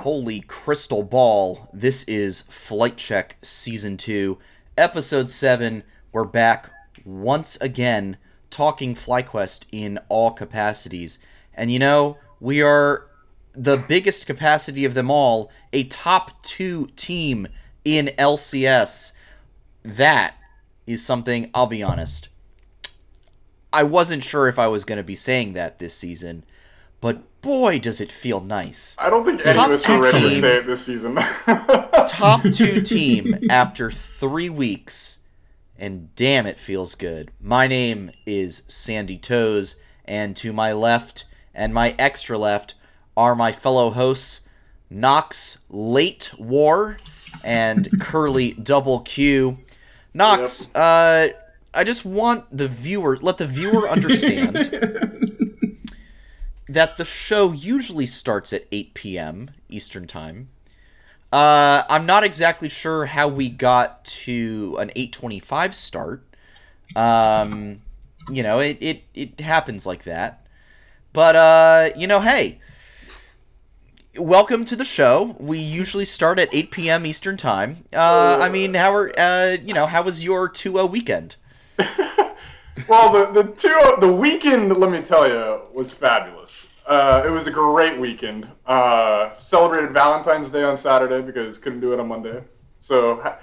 Holy crystal ball. This is Flight Check Season 2, Episode 7. We're back once again talking FlyQuest in all capacities. And you know, we are the biggest capacity of them all, a top two team in LCS. That is something, I'll be honest. I wasn't sure if I was going to be saying that this season, but boy, does it feel nice. I don't think any Top of us two ready to say it this season. Top two team after three weeks, and damn, it feels good. My name is Sandy Toes, and to my left and my extra left are my fellow hosts, Knox Late War and Curly Double Q. Knox, uh, I just want the viewer, let the viewer understand that the show usually starts at 8 p.m. Eastern Time. Uh, I'm not exactly sure how we got to an 8:25 start. Um, you know, it, it it happens like that. But uh, you know, hey, welcome to the show. We usually start at 8 p.m. Eastern Time. Uh, I mean, how are uh, you know, how was your 2-0 weekend? well, the the two the weekend, let me tell you, was fabulous. Uh, it was a great weekend. Uh, celebrated Valentine's Day on Saturday because couldn't do it on Monday. So ha-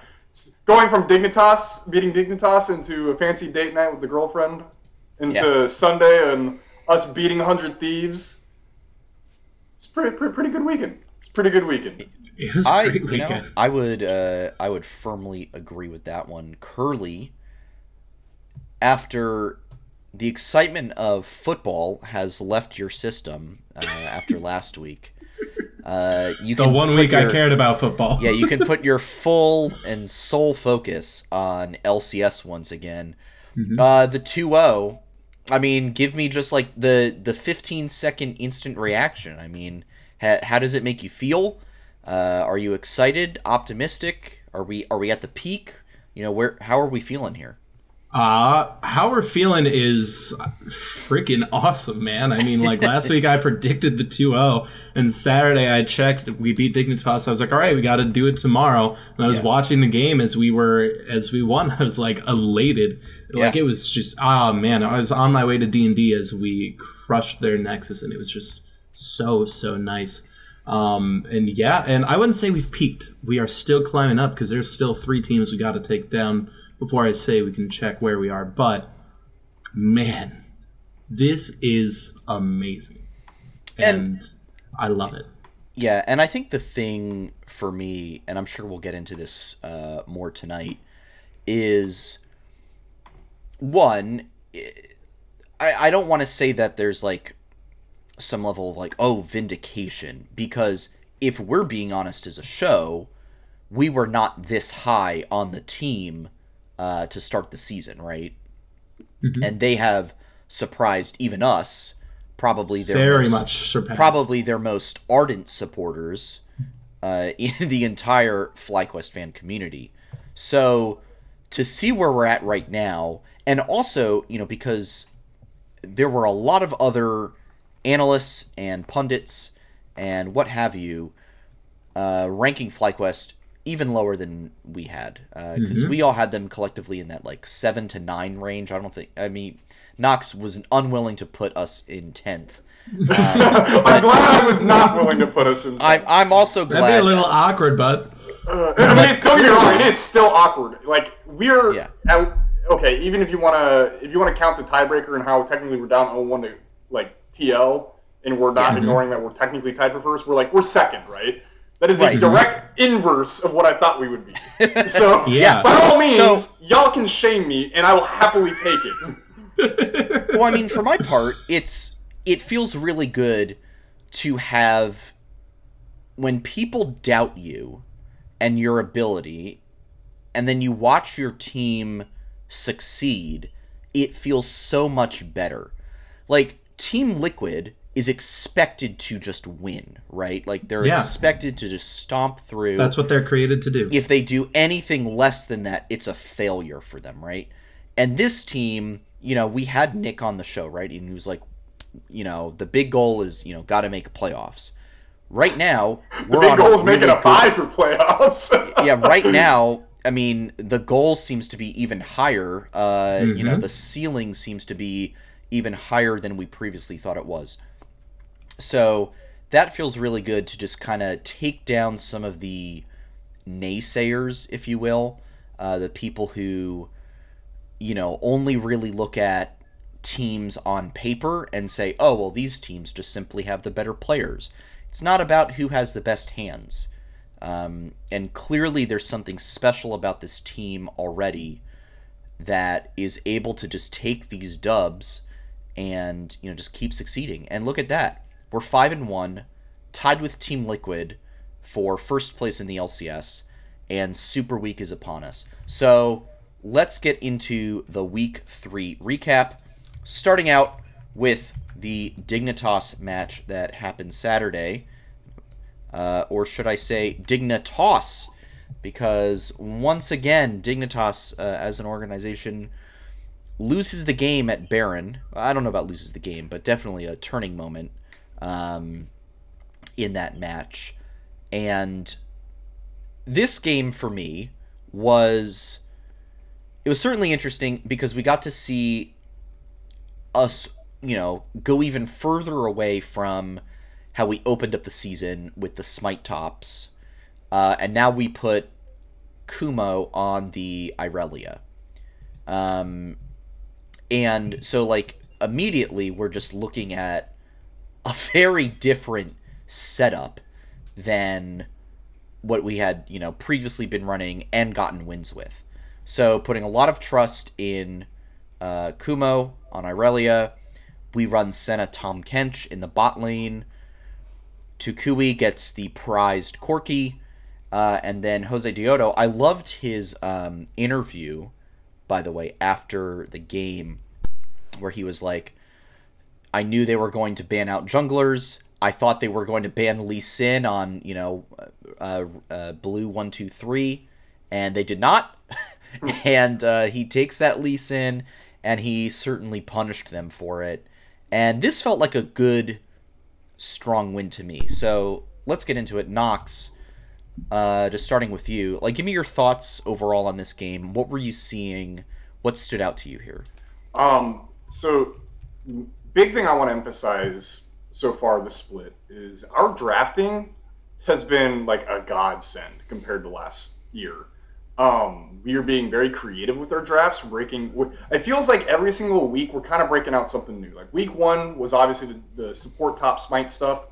going from Dignitas, beating Dignitas, into a fancy date night with the girlfriend, into Yeah. Sunday and us beating 100 Thieves. It's pretty, pretty pretty good weekend. It's a pretty good weekend. It was a I, great you weekend. know, I would, uh, I would firmly agree with that one. Curly, after the excitement of football has left your system uh, after last week, uh, you The can one put week I cared about football. Yeah, you can put your full and sole focus on LCS once again. Mhm. Uh, the 2-0, I mean, give me just like the the 15 second instant reaction. I mean, ha- how does it make you feel? Uh, are you excited, optimistic? Are we are we at the peak? You know, where how are we feeling here? Uh, how we're feeling is freaking awesome, man. I mean, like last week I predicted the 2-0, and Saturday I checked, we beat Dignitas. I was like, all right, we got to do it tomorrow. And I was Yeah. watching the game as we were as we won. I was like elated, like Yeah. it was just ah man. I was on my way to D and D as we crushed their Nexus, and it was just so so nice. Um, and yeah, and I wouldn't say we've peaked. We are still climbing up because there's still three teams we got to take down before I say we can check where we are. But man, this is amazing, and, I love it. Yeah, and I think the thing for me, and I'm sure we'll get into this uh, more tonight, is one. I, I don't want to say that there's like some level of like oh vindication because if we're being honest as a show, we were not this high on the team uh, to start the season, right? Mhm. And they have surprised even us. Probably their Very most- much probably their most ardent supporters uh, in the entire FlyQuest fan community. So to see where we're at right now, and also, you know, because there were a lot of other analysts and pundits and what have you uh, ranking FlyQuest even lower than we had because Mhm. we all had them collectively in that like seven to nine range. I don't think. I mean, Knox was unwilling to put us in tenth. Um, I'm glad I was not willing to put us in. I'm I'm also That'd glad. be a little awkward, but Uh, I mean, don't get me wrong, it is still awkward. Like we're Yeah. out, okay. Even if you wanna, if you wanna count the tiebreaker and how technically we're down 0-1 to like TL, and we're not Yeah. ignoring that we're technically tied for first, we're like we're second, right? That is Right. the direct inverse of what I thought we would be. So Yeah. by all means, So- y'all can shame me, and I will happily take it. well, I mean, for my part, it's it feels really good to have when people doubt you and your ability, and then you watch your team succeed. It feels so much better. Like Team Liquid is expected to just win, right? Like they're Yeah. expected to just stomp through. that's what they're created to do. if they do anything less than that, it's a failure for them, right? And this team, you know, we had Nick on the show, right? And he was like, you know, the big goal is, you know, got to make playoffs. right now The we're big on goal is a making a good- bye for playoffs. yeah, right now, I mean, the goal seems to be even higher. Uh, You know, Mhm. the ceiling seems to be even higher than we previously thought it was. So that feels really good to just kind of take down some of the naysayers, if you will, uh, the people who, you know, only really look at teams on paper and say, oh, well, these teams just simply have the better players. It's not about who has the best hands. Um, and clearly, there's something special about this team already that is able to just take these dubs and you know just keep succeeding. And look at that, we're five and one, tied with Team Liquid for first place in the LCS, and Super Week is upon us. So let's get into the Week Three recap, starting out with the Dignitas match that happened Saturday uh, or should I say Dignitas, because once again, Dignitas uh, as an organization loses the game at Baron. I don't know about loses the game, but definitely a turning moment um, in that match. And this game for me was it was certainly interesting because we got to see us, you know, go even further away from how we opened up the season with the Smite tops, uh, and now we put Kumo on the Irelia. Um, and so, like, immediately we're just looking at a very different setup than what we had, you know, previously been running and gotten wins with. So, putting a lot of trust in uh, Kumo on Irelia. We run Senna Tahm Kench in the bot lane. Toucouille gets the prized Corki, uh, and then Josedeodo. I loved his um, interview, by the way, after the game, where he was like, "I knew they were going to ban out junglers. I thought they were going to ban Lee Sin on you know, uh, uh, Blue One Two Three, and they did not. and uh, he takes that Lee Sin, and he certainly punished them for it. And this felt like a good." strong win to me. So let's get into it. Knox, uh, just starting with you, like, give me your thoughts overall on this game. What were you seeing? What stood out to you here? Um, so, big thing I want to emphasize so far the split is our drafting has been like a godsend compared to last year. Um, we are being very creative with our drafts. Breaking. It feels like every single week we're kind of breaking out something new. Like week one was obviously the, the support top smite stuff.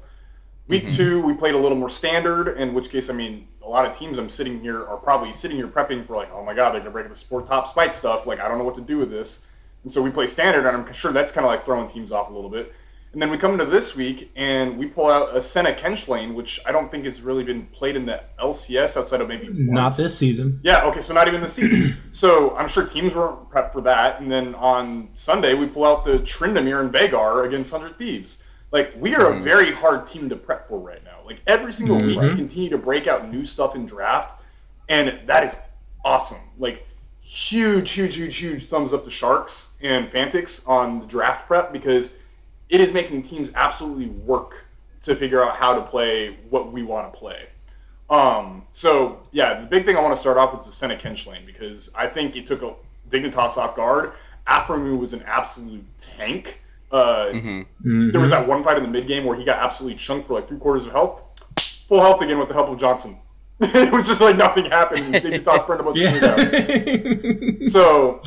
Week Mhm. two we played a little more standard. In which case, I mean, a lot of teams I'm sitting here are probably sitting here prepping for like, oh my god, they're gonna break the support top smite stuff. Like I don't know what to do with this. And so we play standard, and I'm sure that's kind of like throwing teams off a little bit. And then we come into this week, and we pull out a Senna Kench lane, which I don't think has really been played in the LCS outside of maybe Not once. this season. Yeah, okay, so not even this season. so I'm sure teams weren't prepped for that. And then on Sunday, we pull out the Tryndamere and Veigar against 100 Thieves. Like, we are a Mhm. very hard team to prep for right now. Like, every single week, we continue to break out new stuff in draft, and that is awesome. Like, huge, huge, huge, huge thumbs up to Sharks and Fantix on the draft prep because it is making teams absolutely work to figure out how to play what we want to play. Um, so yeah, the big thing I want to start off with is the Senna Kench lane because I think it took a Dignitas off guard. Aphromoo was an absolute tank. Uh, Mm-hmm. There was Mhm. that one fight in the mid game where he got absolutely chunked for like three quarters of health, full health again with the help of Johnsun. it was just like nothing happened. and Dignitas burned a bunch of. Yeah. So,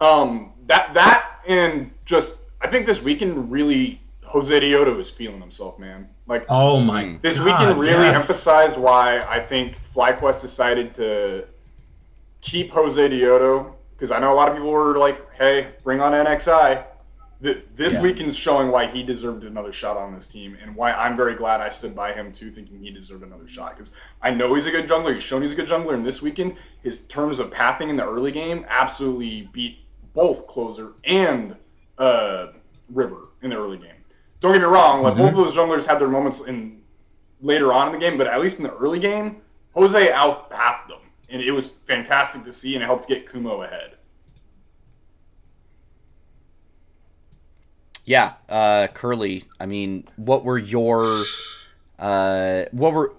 um, that that and just I think this weekend really Josedeodo is feeling himself, man. Like oh my Mm. this God, weekend really yes. emphasized why I think FlyQuest decided to keep Josedeodo because I know a lot of people were like, "Hey, bring on NXI." Th- This Yeah. weekend's showing why he deserved another shot on this team, and why I'm very glad I stood by him too, thinking he deserved another shot. Because I know he's a good jungler. He's shown he's a good jungler, and this weekend, his terms of pathing in the early game absolutely beat both closer and uh, River in the early game. Don't get me wrong, like both of those junglers had their moments in later on in the game, but at least in the early game, Jose outpathed them, and it was fantastic to see, and it helped get Kumo ahead. Yeah, uh, Curly. I mean, what were your Uh, what were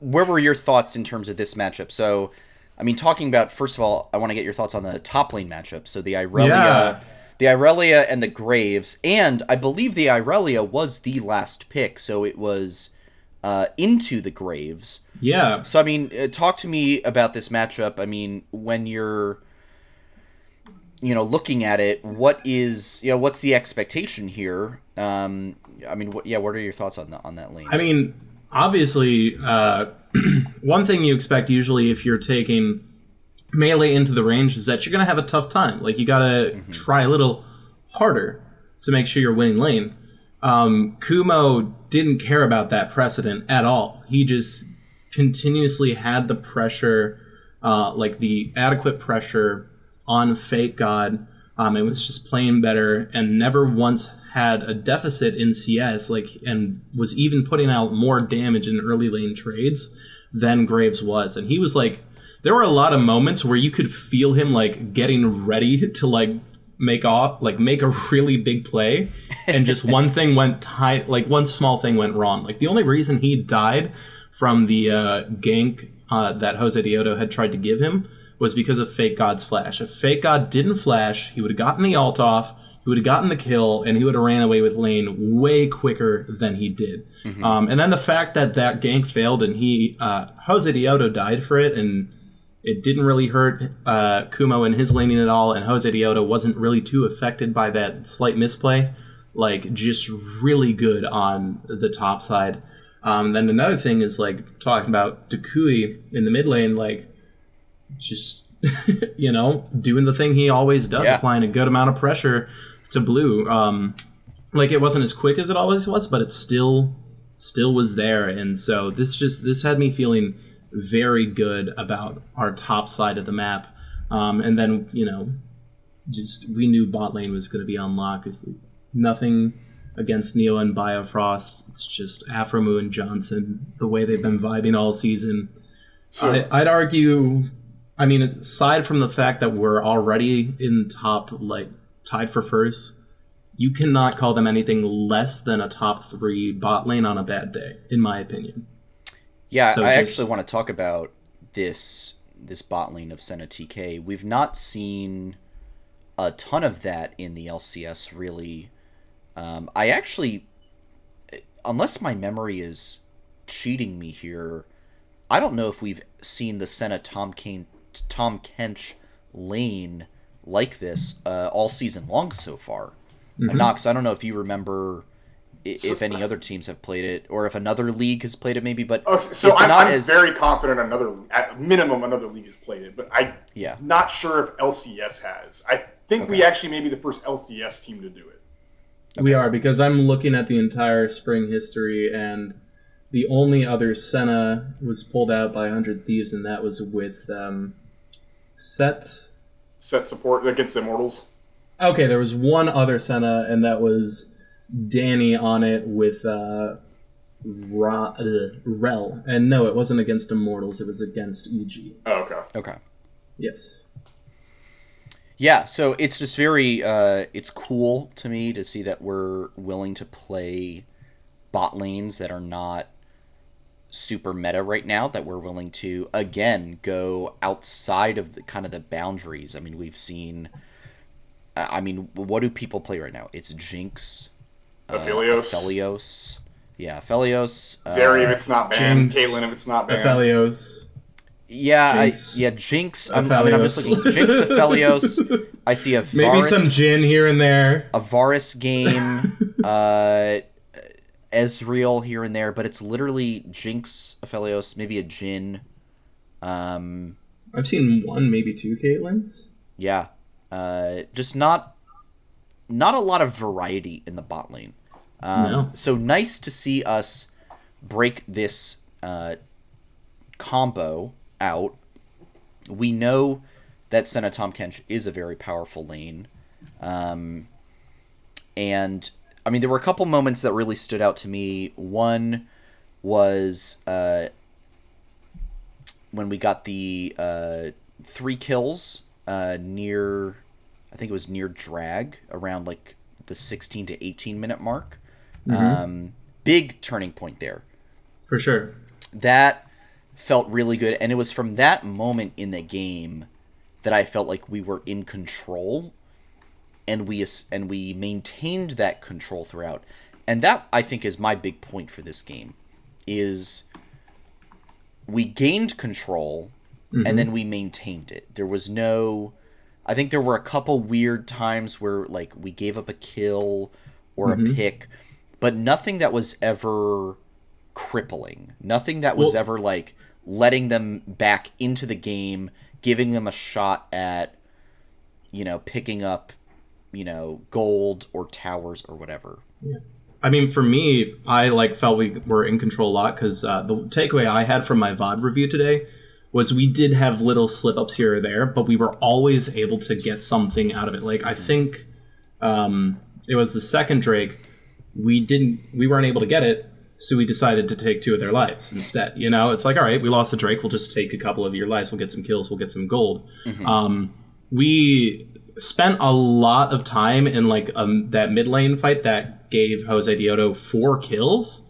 where were your thoughts in terms of this matchup? So, I mean, talking about first of all, I want to get your thoughts on the top lane matchup. So the Irelia, Yeah. the Irelia and the Graves, and I believe the Irelia was the last pick, so it was uh, into the Graves. Yeah. So I mean, uh, talk to me about this matchup. I mean, when you're you know looking at it, what is you know what's the expectation here? Um, I mean, what, yeah, what are your thoughts on that on that lane? I mean, obviously, uh, one thing you expect usually if you're taking melee into the range is that you're going to have a tough time. Like, you got to try a little harder to make sure you're winning lane. Um, Kumo didn't care about that precedent at all. He just continuously had the pressure, uh, like the adequate pressure on FakeGod. Um, it was just playing better and never once had a deficit in CS, like, and was even putting out more damage in early lane trades than Graves was. And he was like, there were a lot of moments where you could feel him like getting ready to like make off like make a really big play and just one thing went tight like one small thing went wrong like the only reason he died from the uh, gank uh, that Josedeodo had tried to give him was because of FakeGod's flash. If FakeGod didn't flash, he would have gotten the alt off, he would have gotten the kill, and he would have ran away with lane way quicker than he did. Um, and then the fact that that gank failed and he uh, Josedeodo died for it, and it didn't really hurt uh, Kumo and his laning at all, and Josedeodo wasn't really too affected by that slight misplay. Like, just really good on the top side. Um, then another thing is like talking about Toucouille in the mid lane, like just you know doing the thing he always does, Yeah. applying a good amount of pressure to blue. Um, like it wasn't as quick as it always was, but it still still was there, and so this just this had me feeling very good about our top side of the map. Um, and then you know, just we knew bot lane was going to be on lock. Nothing against Neo and Biofrost. It's just Aphromoo and Johnsun, the way they've been vibing all season. So I, I'd argue. I mean, aside from the fact that we're already in top, like tied for first, you cannot call them anything less than a top three bot lane on a bad day, in my opinion. yeah, so I just- actually want to talk about this this bot lane of Senna TK. We've not seen a ton of that in the LCS, really. Um, I actually, unless my memory is cheating me here, I don't know if we've seen the Senna Tom Kane Tahm Kench lane like this uh, all season long so far. Mm-hmm. Knox, I don't know if you remember if any other teams have played it or if another league has played it, maybe. But Okay, so it's I'm, not I'm as very confident another, at minimum, another league has played it, but I'm yeah. not sure if LCS has. I think we actually may be the first LCS team to do it. We are because I'm looking at the entire spring history, and the only other Senna was pulled out by Hundred Thieves, and that was with um, Set. Set support against Immortals. Okay, there was one other Senna, and that was Danny on it with uh, Ra- uh, Rel. And no, it wasn't against Immortals; it was against EG. Oh, okay. Okay. Yes. Yeah, so it's just very uh it's cool to me to see that we're willing to play bot lanes that are not super meta right now that we're willing to again go outside of the kind of the boundaries. I mean, we've seen I I mean, what do people play right now? It's Jinx, uh, Aphelios. Aphelios. Yeah, Aphelios. uh, if it's not banned. Jinx. Caitlyn if it's not banned. Aphelios. Yeah, Jinx. I, yeah, Jinx. I'm, I mean, I'm just Aphelios. looking. Jinx, Aphelios. I see a Maybe some Jhin here and there. a Varus game, uh, Ezreal here and there, but it's literally Jinx, Aphelios, maybe a Jhin. Um, I've seen one, maybe two Caitlyn's. yeah, uh, just not not a lot of variety in the bot lane. Um, No. So nice to see us break this uh, combo out. We know that Senna Tahm Kench is a very powerful lane. Um, and I mean, there were a couple moments that really stood out to me. One was uh, when we got the uh, three kills uh, near, I think it was near drag around like the 16 to 18 minute mark. Um, big turning point there. For sure. That felt really good, and it was from that moment in the game that I felt like we were in control, and we and we maintained that control throughout. And that I think is my big point for this game, is we gained control, and mm-hmm. then we maintained it. There was no. I think there were a couple weird times where like we gave up a kill or a mm-hmm. pick, but nothing that was ever crippling. Nothing that was Well- ever like letting them back into the game, giving them a shot at you know, picking up, you know, gold or towers or whatever. Yeah. I mean, for me, I like felt we were in control a lot because uh, the takeaway I had from my VOD review today was we did have little slip ups here or there, but we were always able to get something out of it. Like I think um, it was the second Drake, we didn't, we weren't able to get it, so we decided to take two of their lives instead. You know, it's like all right, we lost the Drake, we'll just take a couple of your lives, we'll get some kills, we'll get some gold. Um, we spent a lot of time in like um, that mid lane fight that gave Jose Dioto four kills,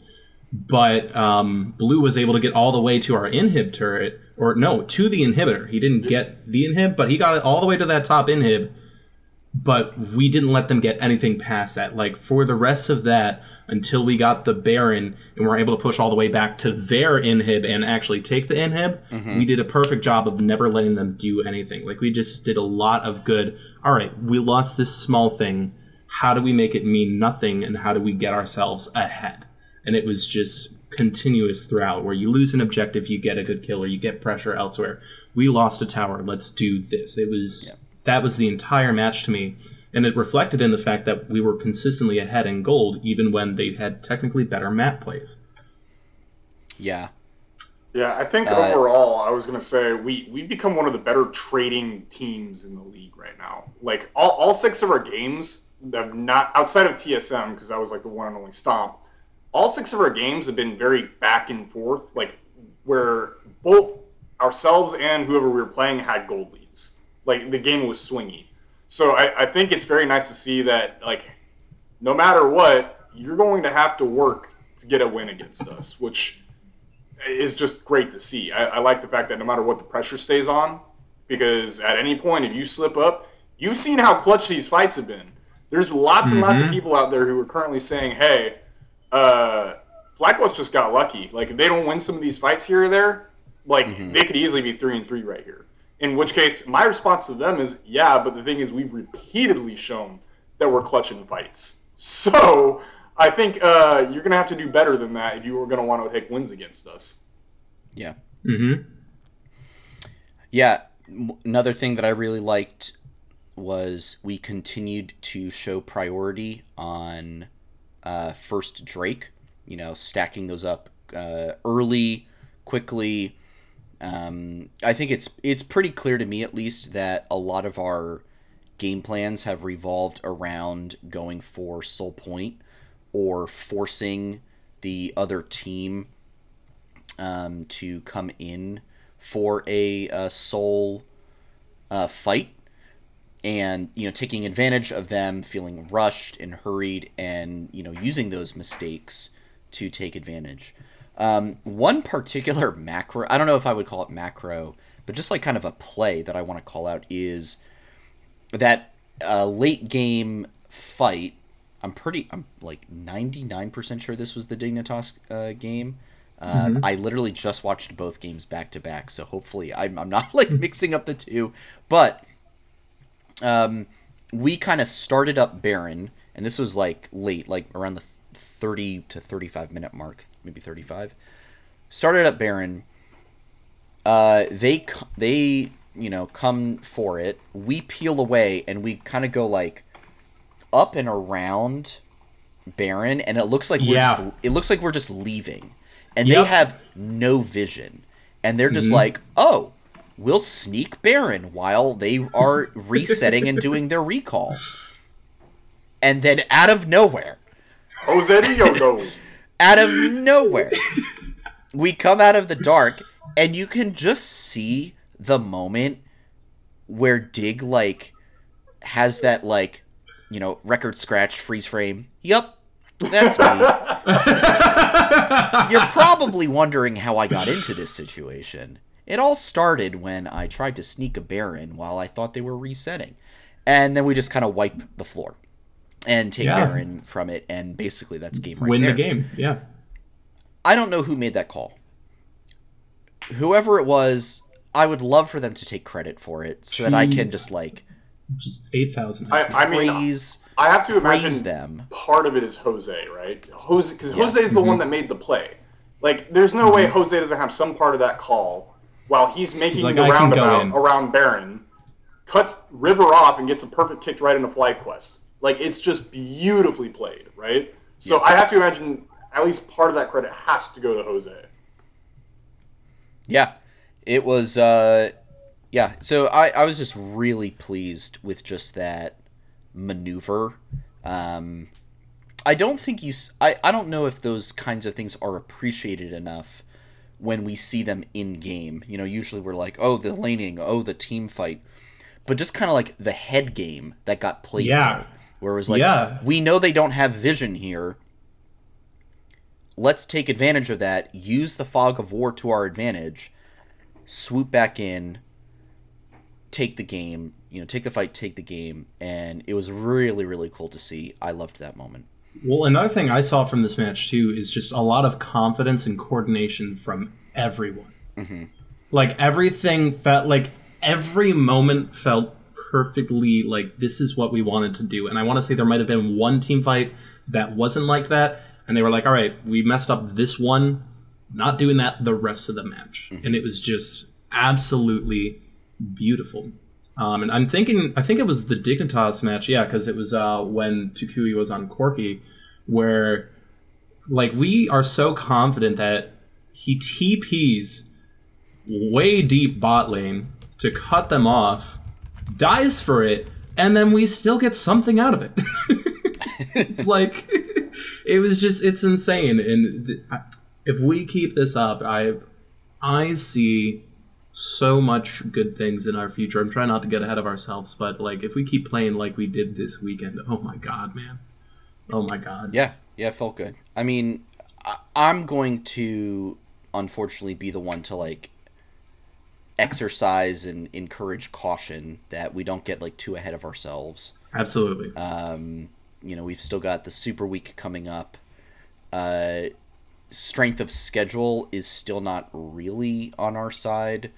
but um, Blue was able to get all the way to our inhib turret, or no, to the inhibitor. He didn't get the inhib, but he got it all the way to that top inhib. But we didn't let them get anything past that. Like for the rest of that, until we got the Baron and were able to push all the way back to their inhib and actually take the inhib, we did a perfect job of never letting them do anything. Like we just did a lot of good. All right, we lost this small thing. How do we make it mean nothing and how do we get ourselves ahead? And it was just continuous throughout where you lose an objective, you get a good kill or you get pressure elsewhere. We lost a tower, let's do this. It was that was the entire match to me. And it reflected in the fact that we were consistently ahead in gold, even when they had technically better map plays. Yeah. Yeah, I think Uh, overall, I was gonna say we we become one of the better trading teams in the league right now. Like all, all six of our games have not outside of TSM because that was like the one and only stomp. All six of our games have been very back and forth, like where both ourselves and whoever we were playing had gold leads. Like the game was swingy. So I, I think it's very nice to see that like no matter what, you're going to have to work to get a win against us, which is just great to see. I, I like the fact that no matter what the pressure stays on, because at any point if you slip up, you've seen how clutch these fights have been. There's lots and lots of Mhm. people out there who are currently saying, "Hey, uh, FlyQuest just got lucky. Like if they don't win some of these fights here or there, like they could easily be three and three right here." In which case, my response to them is, "Yeah, but the thing is, we've repeatedly shown that we're clutching fights. So I think uh, you're gonna have to do better than that if you were gonna want to take wins against us." Yeah. Mm-hmm. Yeah, another thing that I really liked was we continued to show priority on uh, first Drake. You know, stacking those up uh, early, quickly. Um, I think it's it's pretty clear to me, at least, that a lot of our game plans have revolved around going for soul point or forcing the other team um, to come in for a, uh soul uh, fight. And you know taking advantage of them feeling rushed and hurried and you know using those mistakes to take advantage. Um, one particular macro i don't know if i would call it macro but just like kind of a play that i want to call out is that uh, late game fight i'm pretty i'm like 99% sure this was the dignitas uh, game uh, I literally just watched both games back to back, so hopefully I'm, I'm not like mixing up the two. But um, we kind of started up Baron, and this was like late, like around the 30 to 35 minute mark, maybe 35. Started up Baron. Uh, they they you know come for it. We peel away, and we kind of go like up and around Baron, and it looks like we're Yeah. just it looks like we're just leaving, and Yep. they have no vision, and they're just Mhm. like, oh, we'll sneak Baron while they are resetting and doing their recall, and then out of nowhere, Josedeodo. out of nowhere, we come out of the dark, and you can just see the moment where Dig like has that like you know record scratch freeze frame. Yep, That's me. You're probably wondering how I got into this situation. It all started when I tried to sneak a Baron while I thought they were resetting. And then we just kind of wipe the floor and take Yeah. Baron from it, and basically that's game right there. Win there. the game. Yeah. I don't know who made that call. Whoever it was, I would love for them to take credit for it so that I can just like Just 8,000. I, I mean, praise I have to imagine them. part of it is Jose, right? Jose, because Yeah. Jose is the one that made the play. Like, there's no way Jose doesn't have some part of that call while he's making like, the "I roundabout around Baron, cuts River off and gets a perfect kick right into FlyQuest. Like, it's just beautifully played, right? So I have to imagine at least part of that credit has to go to Jose. Yeah, it was. uh Yeah, so I I was just really pleased with just that maneuver. Um, I don't think you. I I don't know if those kinds of things are appreciated enough when we see them in game. You know, usually we're like, oh, the laning, oh, the team fight, but just kind of like the head game that got played. Yeah. there, where it was like, Yeah. we know they don't have vision here. Let's take advantage of that. Use the fog of war to our advantage. Swoop back in. Take the game. You know, take the fight, take the game, and it was really, really cool to see. I loved that moment. Well, another thing I saw from this match too is just a lot of confidence and coordination from everyone. Mm-hmm. Like everything felt like every moment felt perfectly like this is what we wanted to do. And I want to say there might have been one team fight that wasn't like that, and they were like, "All right, we messed up this one, not doing that the rest of the match," mm-hmm. and it was just absolutely beautiful. Um, and I'm thinking, I think it was the Dignitas match, yeah, because it was uh, when Toucouille was on Corki, where like we are so confident that he TPs way deep bot lane to cut them off, dies for it, and then we still get something out of it. it's like it was just it's insane, and th- if we keep this up, I I see so much good things in our future. I'm trying not to get ahead of ourselves, but like if we keep playing like we did this weekend, oh my god, man. Oh my god. Yeah, yeah, it felt good. I mean, I, I'm going to unfortunately be the one to like exercise and encourage caution that we don't get like too ahead of ourselves. Absolutely. Um, you know, we've still got the Super Week coming up. Uh, strength of schedule is still not really on our side.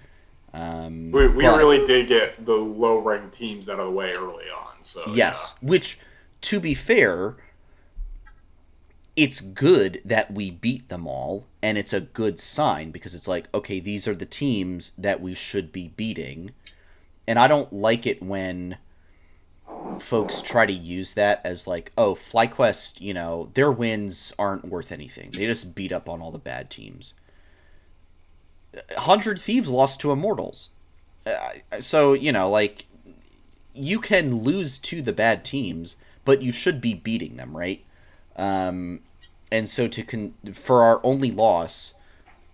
Um, We, we but- really did get the low ranked teams out of the way early on. So Yes, which, to be fair, it's good that we beat them all, and it's a good sign because it's like, okay, these are the teams that we should be beating. And I don't like it when folks try to use that as like, oh, FlyQuest, you know, their wins aren't worth anything. They just beat up on all the bad teams. Hundred Thieves lost to Immortals. Uh, so, you know, like, you can lose to the bad teams, but you should be beating them, right? Um, and so to con- for our only loss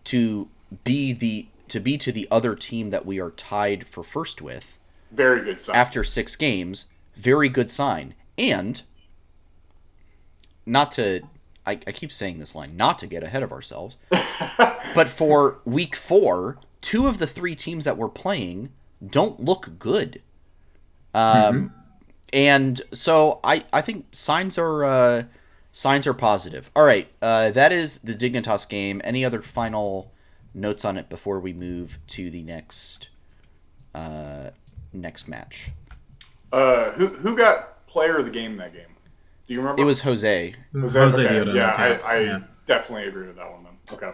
to be the to be to the other team that we are tied for first with very good sign. after six games, very good sign. And not to I, I keep saying this line, not to get ahead of ourselves, but for week four, two of the three teams that we're playing don't look good. Um, and so I I think signs are uh, signs are positive. All right, uh, that is the Dignitas game. Any other final notes on it before we move to the next uh, next match? Uh, who who got player of the game that game? Do you remember? It was Jose. Was Jose okay. Dioda, Yeah, okay, I, I yeah. definitely agree with that one then. Okay.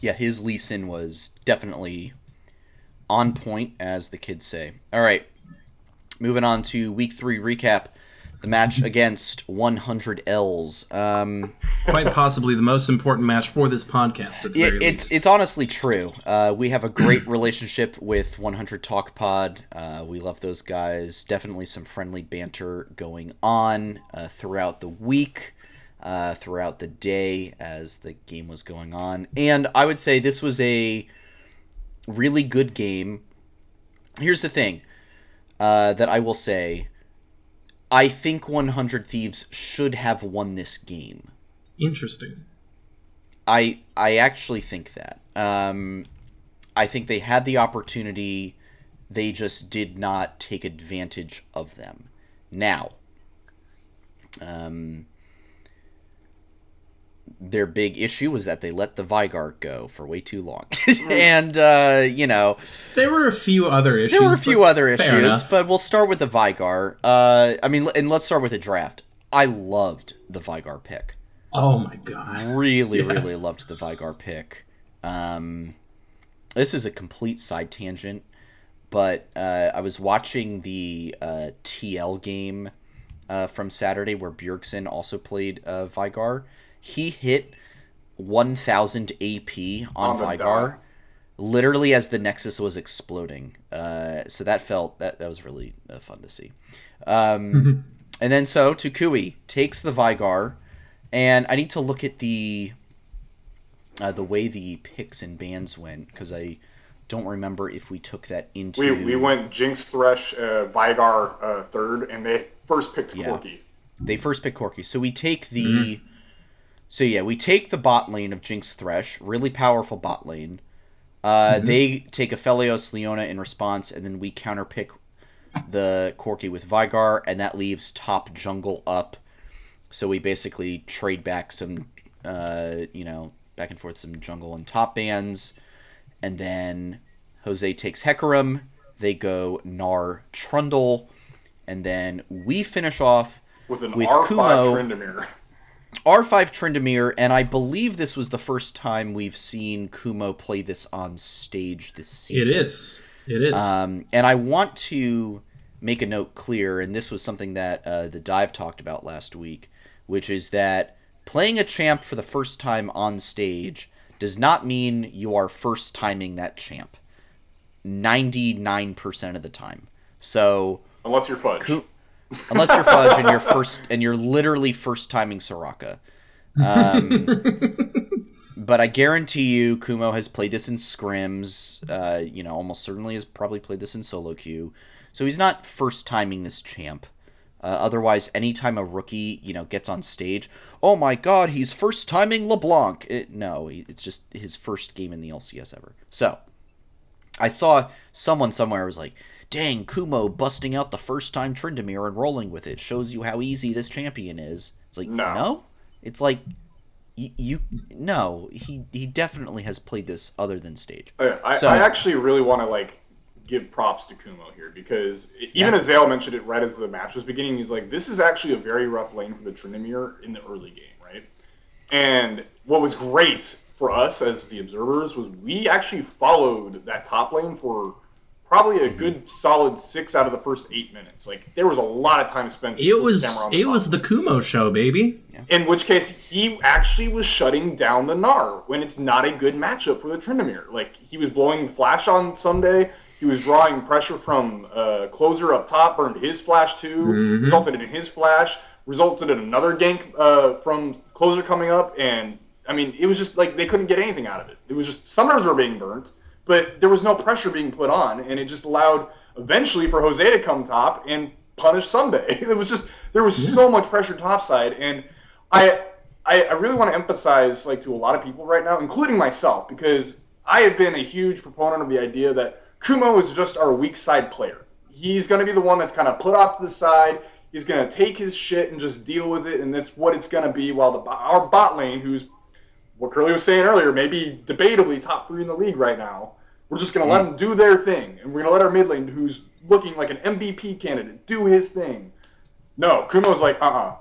Yeah, his Lee Sin was definitely on point, as the kids say. All right, moving on to week three recap. The match against 100 L's. Um, Quite possibly the most important match for this podcast at the very it's least. it's honestly true. Uh, we have a great relationship with 100 Talk Pod. Uh, we love those guys. Definitely some friendly banter going on uh, throughout the week, uh, throughout the day as the game was going on. And I would say this was a really good game. Here's the thing uh, that I will say. I think 100 Thieves should have won this game. Interesting. I I actually think that. Um, I think they had the opportunity, they just did not take advantage of them. Now, um, their big issue was that they let the Veigar go for way too long, and uh, you know There were a few other issues. there were a few other issues, enough. but we'll start with the Veigar. Uh, I mean, and let's start with the draft. I loved the Veigar pick. Oh my god. Really, Yes. really loved the Veigar pick. Um, this is a complete side tangent, but uh, I was watching the uh, TL game uh, from Saturday where Bjergsen also played uh, Veigar. He hit 1000 AP on, On Veigar literally as the Nexus was exploding. Uh, so that felt that that was really uh, fun to see. Um, and then so Toucouille takes the Veigar, and I need to look at the uh, the way the picks and bans went because I don't remember if we took that into. We, we went Jinx, Thresh, uh, Veigar uh, third, and they first picked Yeah. Corki. They first pick Corki. So we take the. So yeah, we take the bot lane of Jinx Thresh, really powerful bot lane. Uh, They take Aphelios Leona in response, and then we counterpick the Corki with Veigar, and that leaves top jungle up. So we basically trade back some, uh, you know, back and forth some jungle and top bands, and then Jose takes Hecarim. They go Gnar Trundle, and then we finish off With an With R5 Kumo- Tryndamere. R5 Tryndamere, and I believe this was the first time we've seen Kumo play this on stage this season. It is. It is. Um, and I want to make a note clear, and this was something that uh, the dive talked about last week, which is that playing a champ for the first time on stage does not mean you are first timing that champ. 99% of the time. So, Unless you're Fudge. Ku- unless you're Fudge and you're first and you're literally first timing Soraka. Um, but I guarantee you, Kumo has played this in scrims. Uh, you know, almost certainly has probably played this in solo queue. So he's not first timing this champ. Uh, otherwise, anytime a rookie, you know, gets on stage, oh my god, he's first timing LeBlanc. It, no, it's just his first game in the LCS ever. So, I saw someone somewhere was like, "Dang, Kumo busting out the first time Tryndamere and rolling with it shows you how easy this champion is." It's like, No. no, it's like you, you no, he he definitely has played this other than stage. Uh, I, So- I actually really want to like give props to Kumo here because even Yeah. as Zale mentioned it right as the match was beginning, he's like, "This is actually a very rough lane for the Tryndamere in the early game, right?" And what was great for us as the observers was we actually followed that top lane for probably Mm-hmm. a good solid six out of the first eight minutes. Like there was a lot of time spent. it was the camera on the it top. was the Kumo show, baby. In which case, he actually was shutting down the Gnar when it's not a good matchup for the Tryndamere. Like, he was blowing flash on Ssumday. He was drawing pressure from uh, closer up top, burned his flash too, Mhm. resulted in his flash, resulted in another gank uh, from closer coming up. And, I mean, it was just like they couldn't get anything out of it. It was just Summers were being burnt, but there was no pressure being put on. And it just allowed eventually for Jose to come top and punish Ssumday. It was just, there was so much pressure topside. And, I, I I really want to emphasize like to a lot of people right now, including myself, because I have been a huge proponent of the idea that Kumo is just our weak side player. He's going to be the one that's kind of put off to the side. He's going to take his shit and just deal with it, and that's what it's going to be. While the our bot lane, who's what Curly was saying earlier, maybe debatably top three in the league right now, we're just going to let them do their thing, and we're going to let our mid lane, who's looking like an MVP candidate, do his thing. No, Kumo's like, uh uh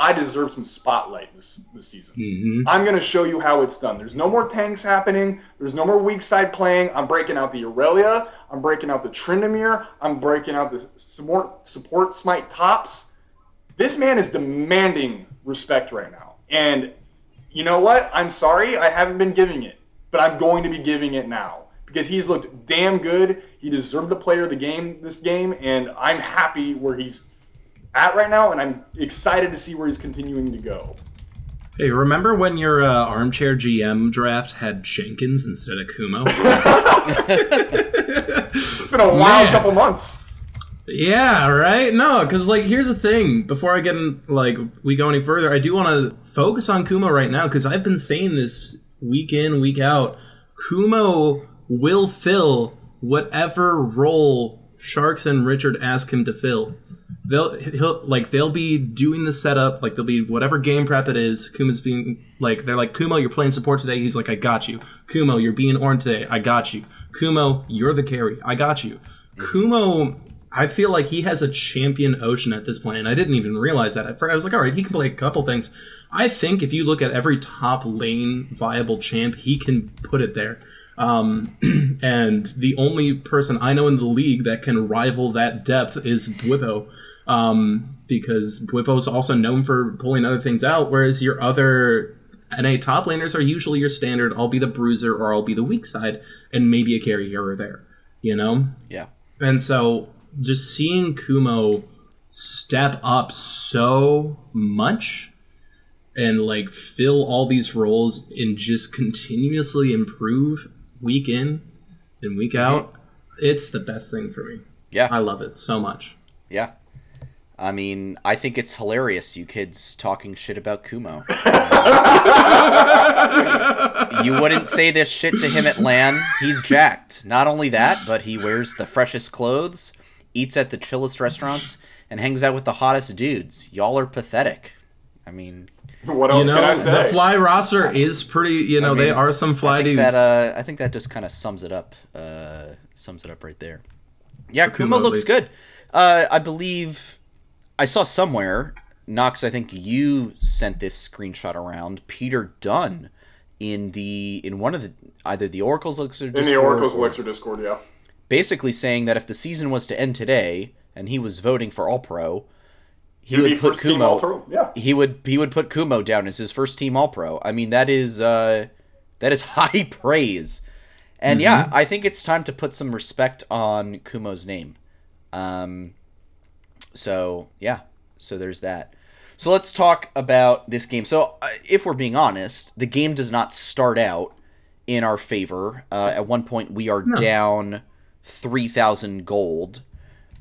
I deserve some spotlight this, this season. hmm I'm going to show you how it's done. There's no more tanks happening. There's no more weak side playing. I'm breaking out the Irelia. I'm breaking out the Tryndamere. I'm breaking out the support, support smite tops. This man is demanding respect right now. And you know what? I'm sorry. I haven't been giving it. But I'm going to be giving it now. Because he's looked damn good. He deserved the player of the game this game. And I'm happy where he's at right now. And I'm excited to see where he's continuing to go. Hey, remember when your uh, armchair GM draft had Jenkins instead of Kumo? It's been a wild Man. couple months. Yeah, right. No, because like here's the thing. Before I get in, like we go any further, I do want to focus on Kumo right now because I've been saying this week in, week out. Kumo will fill whatever role Sharks and Richard ask him to fill. They'll he'll like they'll be doing the setup, like they'll be whatever game prep it is. Kumo's being like they're like Kumo, you're playing support today. He's like, I got you. Kumo, you're being Ornn today. I got you. Kumo, you're the carry. I got you. Mm-hmm. Kumo, I feel like he has a champion ocean at this point, and I didn't even realize that. At first, I was like, all right, he can play a couple things. I think if you look at every top lane viable champ, he can put it there. Um, and the only person I know in the league that can rival that depth is Bwipo. Um, because Bwipo's also known for pulling other things out, whereas your other NA top laners are usually your standard, I'll be the bruiser or I'll be the weak side, and maybe a carry here or there. You know? Yeah. And so just seeing Kumo step up so much and like fill all these roles and just continuously improve week in and week mm-hmm. out, it's the best thing for me. Yeah. I love it so much. Yeah. I mean, I think it's hilarious, you kids talking shit about Kumo. you wouldn't say this shit to him at LAN. He's jacked. Not only that, but he wears the freshest clothes, eats at the chillest restaurants, and hangs out with the hottest dudes. Y'all are pathetic. I mean, What You else know, can I say? the fly roster is pretty. You know, I they are some fly I dudes. that uh, I think that just kind of sums it up. Uh, sums it up right there. Yeah, For Kumo Kumo, looks good. Uh, I believe I saw somewhere. Knox, I think you sent this screenshot around. Peter Dunn in the in one of the either the Oracle's Elixir In the Oracle's or- Elixir Discord, yeah. Basically saying that if the season was to end today and he was voting for All Pro, he He'd would put Kumo. Yeah. He would he would put Kumo down as his first team All Pro. I mean that is uh, that is high praise, and yeah, I think it's time to put some respect on Kumo's name. Um, so yeah, so there's that. So let's talk about this game. So uh, if we're being honest, the game does not start out in our favor. Uh, at one point, we are down three thousand gold.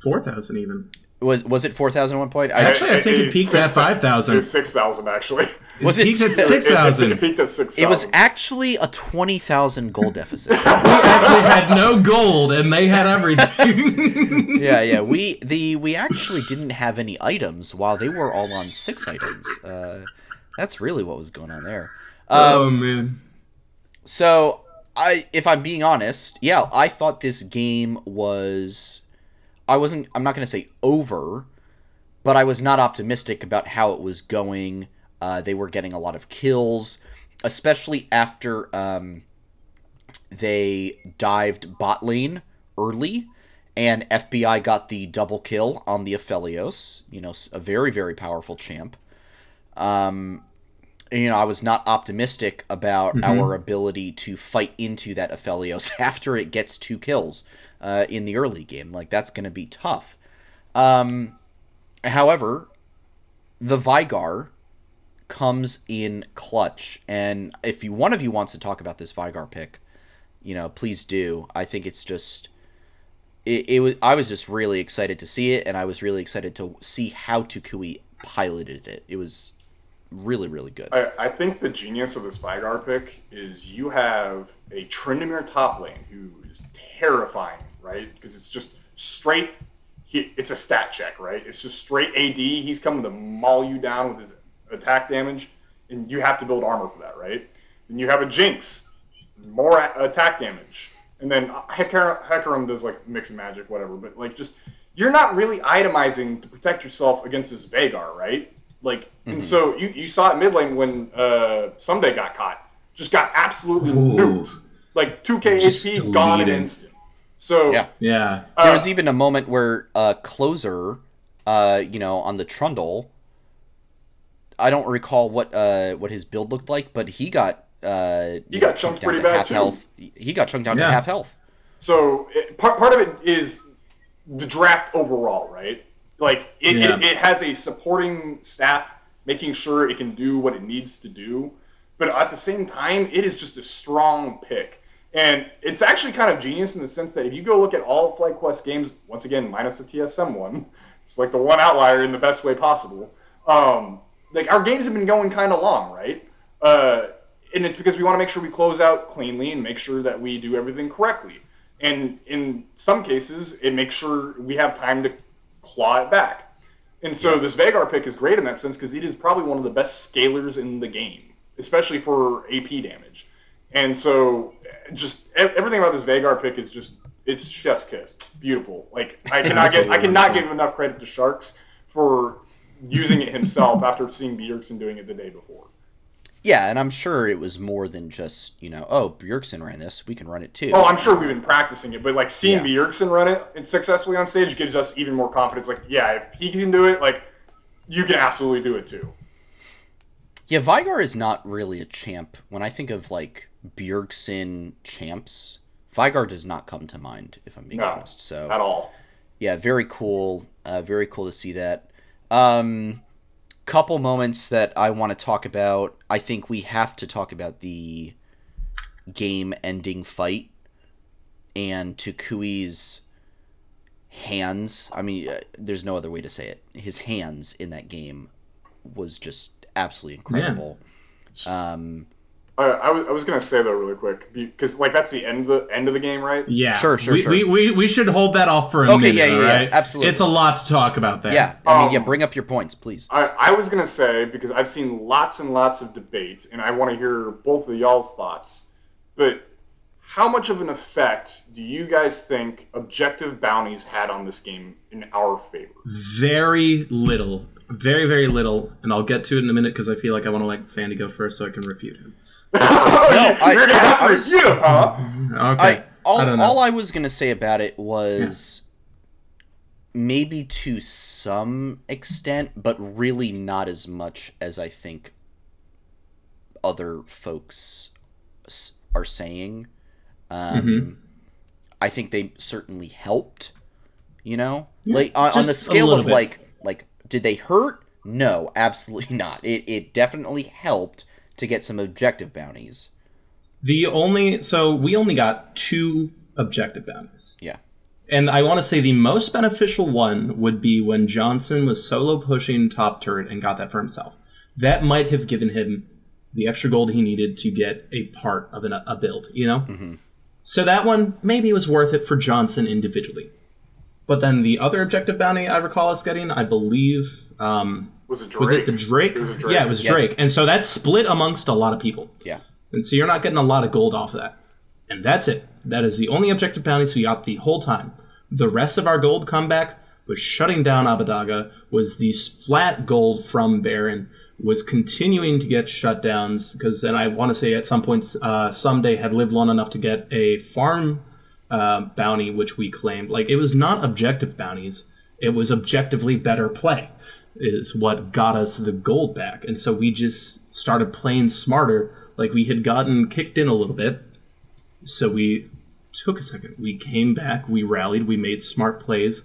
Four thousand even. Was was it four thousand at one point? Actually, I think it peaked at five thousand. Six thousand actually. Was it it peaked at still- six It thousand? peaked at 6,000. It was actually a twenty thousand gold deficit. We actually had no gold, and they had everything. yeah, yeah. We the we actually didn't have any items while they were all on six items. Uh, that's really what was going on there. Um, oh man. So I, if I'm being honest, yeah, I thought this game was. I wasn't. I'm not going to say over, but I was not optimistic about how it was going. Uh, they were getting a lot of kills, especially after um, they dived bot lane early, and FBI got the double kill on the Aphelios. You know, a very very powerful champ. Um, you know, I was not optimistic about our ability to fight into that Aphelios after it gets two kills uh, in the early game. Like that's going to be tough. Um, however, the Veigar comes in clutch, and if you one of you wants to talk about this Veigar pick, you know, please do. I think it's just. It, it was. I was just really excited to see it, and I was really excited to see how Toucouille piloted it. It was really, really good. I, I think the genius of this Veigar pick is you have a Tryndamere top lane who is terrifying, right? Because it's just straight. He, it's a stat check, right? It's just straight AD. He's coming to maul you down with his attack damage, and you have to build armor for that, right? Then you have a Jinx, more attack damage, and then uh, Hecar- Hecarim does like mix magic, whatever. But like, just you're not really itemizing to protect yourself against this Veigar, right? Like, and so you, you saw it mid lane when uh, Ssumday got caught, just got absolutely Ooh. nuked, like 2k Just HP gone in an instant. So Yeah. Yeah. There uh, was even a moment where uh, closer, uh, you know, on the Trundle. I don't recall what uh, what his build looked like, but he got uh, He got know, chunked down pretty to bad, half too. health. He got chunked down Yeah. to half health. So it, part, part of it is the draft overall, right? Like it, Yeah. it, it has a supporting staff making sure it can do what it needs to do, but at the same time, it is just a strong pick. And it's actually kind of genius in the sense that if you go look at all FlyQuest games, once again, minus the TSM one, it's like the one outlier in the best way possible. Um, like our games have been going kind of long, right? Uh, and it's because we want to make sure we close out cleanly and make sure that we do everything correctly. And in some cases, it makes sure we have time to claw it back. And so this Veigar pick is great in that sense because it is probably one of the best scalers in the game, especially for AP damage. And so just everything about this Veigar pick is just it's chef's kiss, beautiful. Like I cannot get I cannot give enough credit to Sharks for using it himself after seeing Bjergsen doing it the day before. Yeah, and I'm sure it was more than just, you know, oh, Bjergsen ran this, we can run it too. Oh, I'm sure we've been practicing it, but like seeing yeah. Bjergsen run it and successfully on stage gives us even more confidence. Like, yeah, if he can do it, like, you can absolutely do it too. Yeah, Veigar is not really a champ. When I think of like Bjergsen champs, Veigar does not come to mind, if I'm being no, honest. So at all. Yeah, very cool. Uh, very cool to see that. Um, couple moments that I want to talk about. I think we have to talk about the game-ending fight and Toucouille's hands. I mean, uh, there's no other way to say it. His hands in that game was just absolutely incredible. Yeah. Um, I, I, was, I was gonna say though really quick because like that's the end of the end of the game, right? Yeah, sure, sure, we, sure. We, we, we should hold that off for a minute. okay, minute. yeah, yeah, right? yeah, absolutely. It's a lot to talk about there. Yeah, I mean, Um, yeah, bring up your points, please. I, I was gonna say because I've seen lots and lots of debate, and I want to hear both of y'all's thoughts. But how much of an effect do you guys think objective bounties had on this game in our favor? Very little, very very little, and I'll get to it in a minute because I feel like I want to let Sandy go first so I can refute him. no, I- You're gonna have I to was- huh? Okay, I all, I all I was gonna say about it was maybe to some extent, but really not as much as I think other folks are saying. Um, Mhm. I think they certainly helped. You know, Yeah, like on, on the scale of bit. like like did they hurt? No, absolutely not. It it definitely helped to get some objective bounties. The only so we only got two objective bounties. Yeah. And I want to say the most beneficial one would be when Johnsun was solo pushing top turret and got that for himself. That might have given him the extra gold he needed to get a part of an, a build, you know? So that one maybe was worth it for Johnsun individually. But then the other objective bounty I recall us getting, I believe, um, Was it Drake? was it the Drake? It was a Drake. Yeah, it was Yeah. Drake. And so that's split amongst a lot of people. Yeah. And so you're not getting a lot of gold off of that. And that's it. That is the only objective bounties we got the whole time. The rest of our gold comeback was shutting down Abbedagge, was the flat gold from Baron, was continuing to get shutdowns, because then I want to say at some point, uh, Ssumday had lived long enough to get a farm uh, bounty, which we claimed. Like, it was not objective bounties, it was objectively better play, is what got us the gold back. And so we just started playing smarter. Like, we had gotten kicked in a little bit. So we took a second. We came back, we rallied, we made smart plays,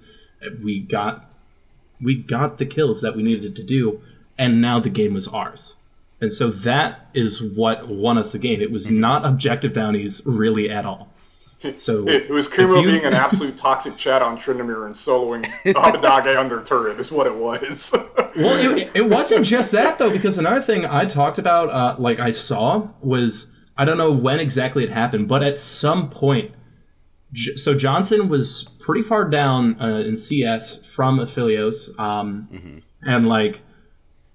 we got we got the kills that we needed to do, and now the game was ours. And so that is what won us the game. It was not objective bounties really at all. So It, it was Kumo you- being an absolute toxic chat on Tryndamere and soloing Abbedagge under turret is what it was. well, it, it wasn't just that though, because another thing I talked about, uh, like I saw, was I don't know when exactly it happened, but at some point, J- so Johnsun was pretty far down uh, in CS from Aphelios, um, and like,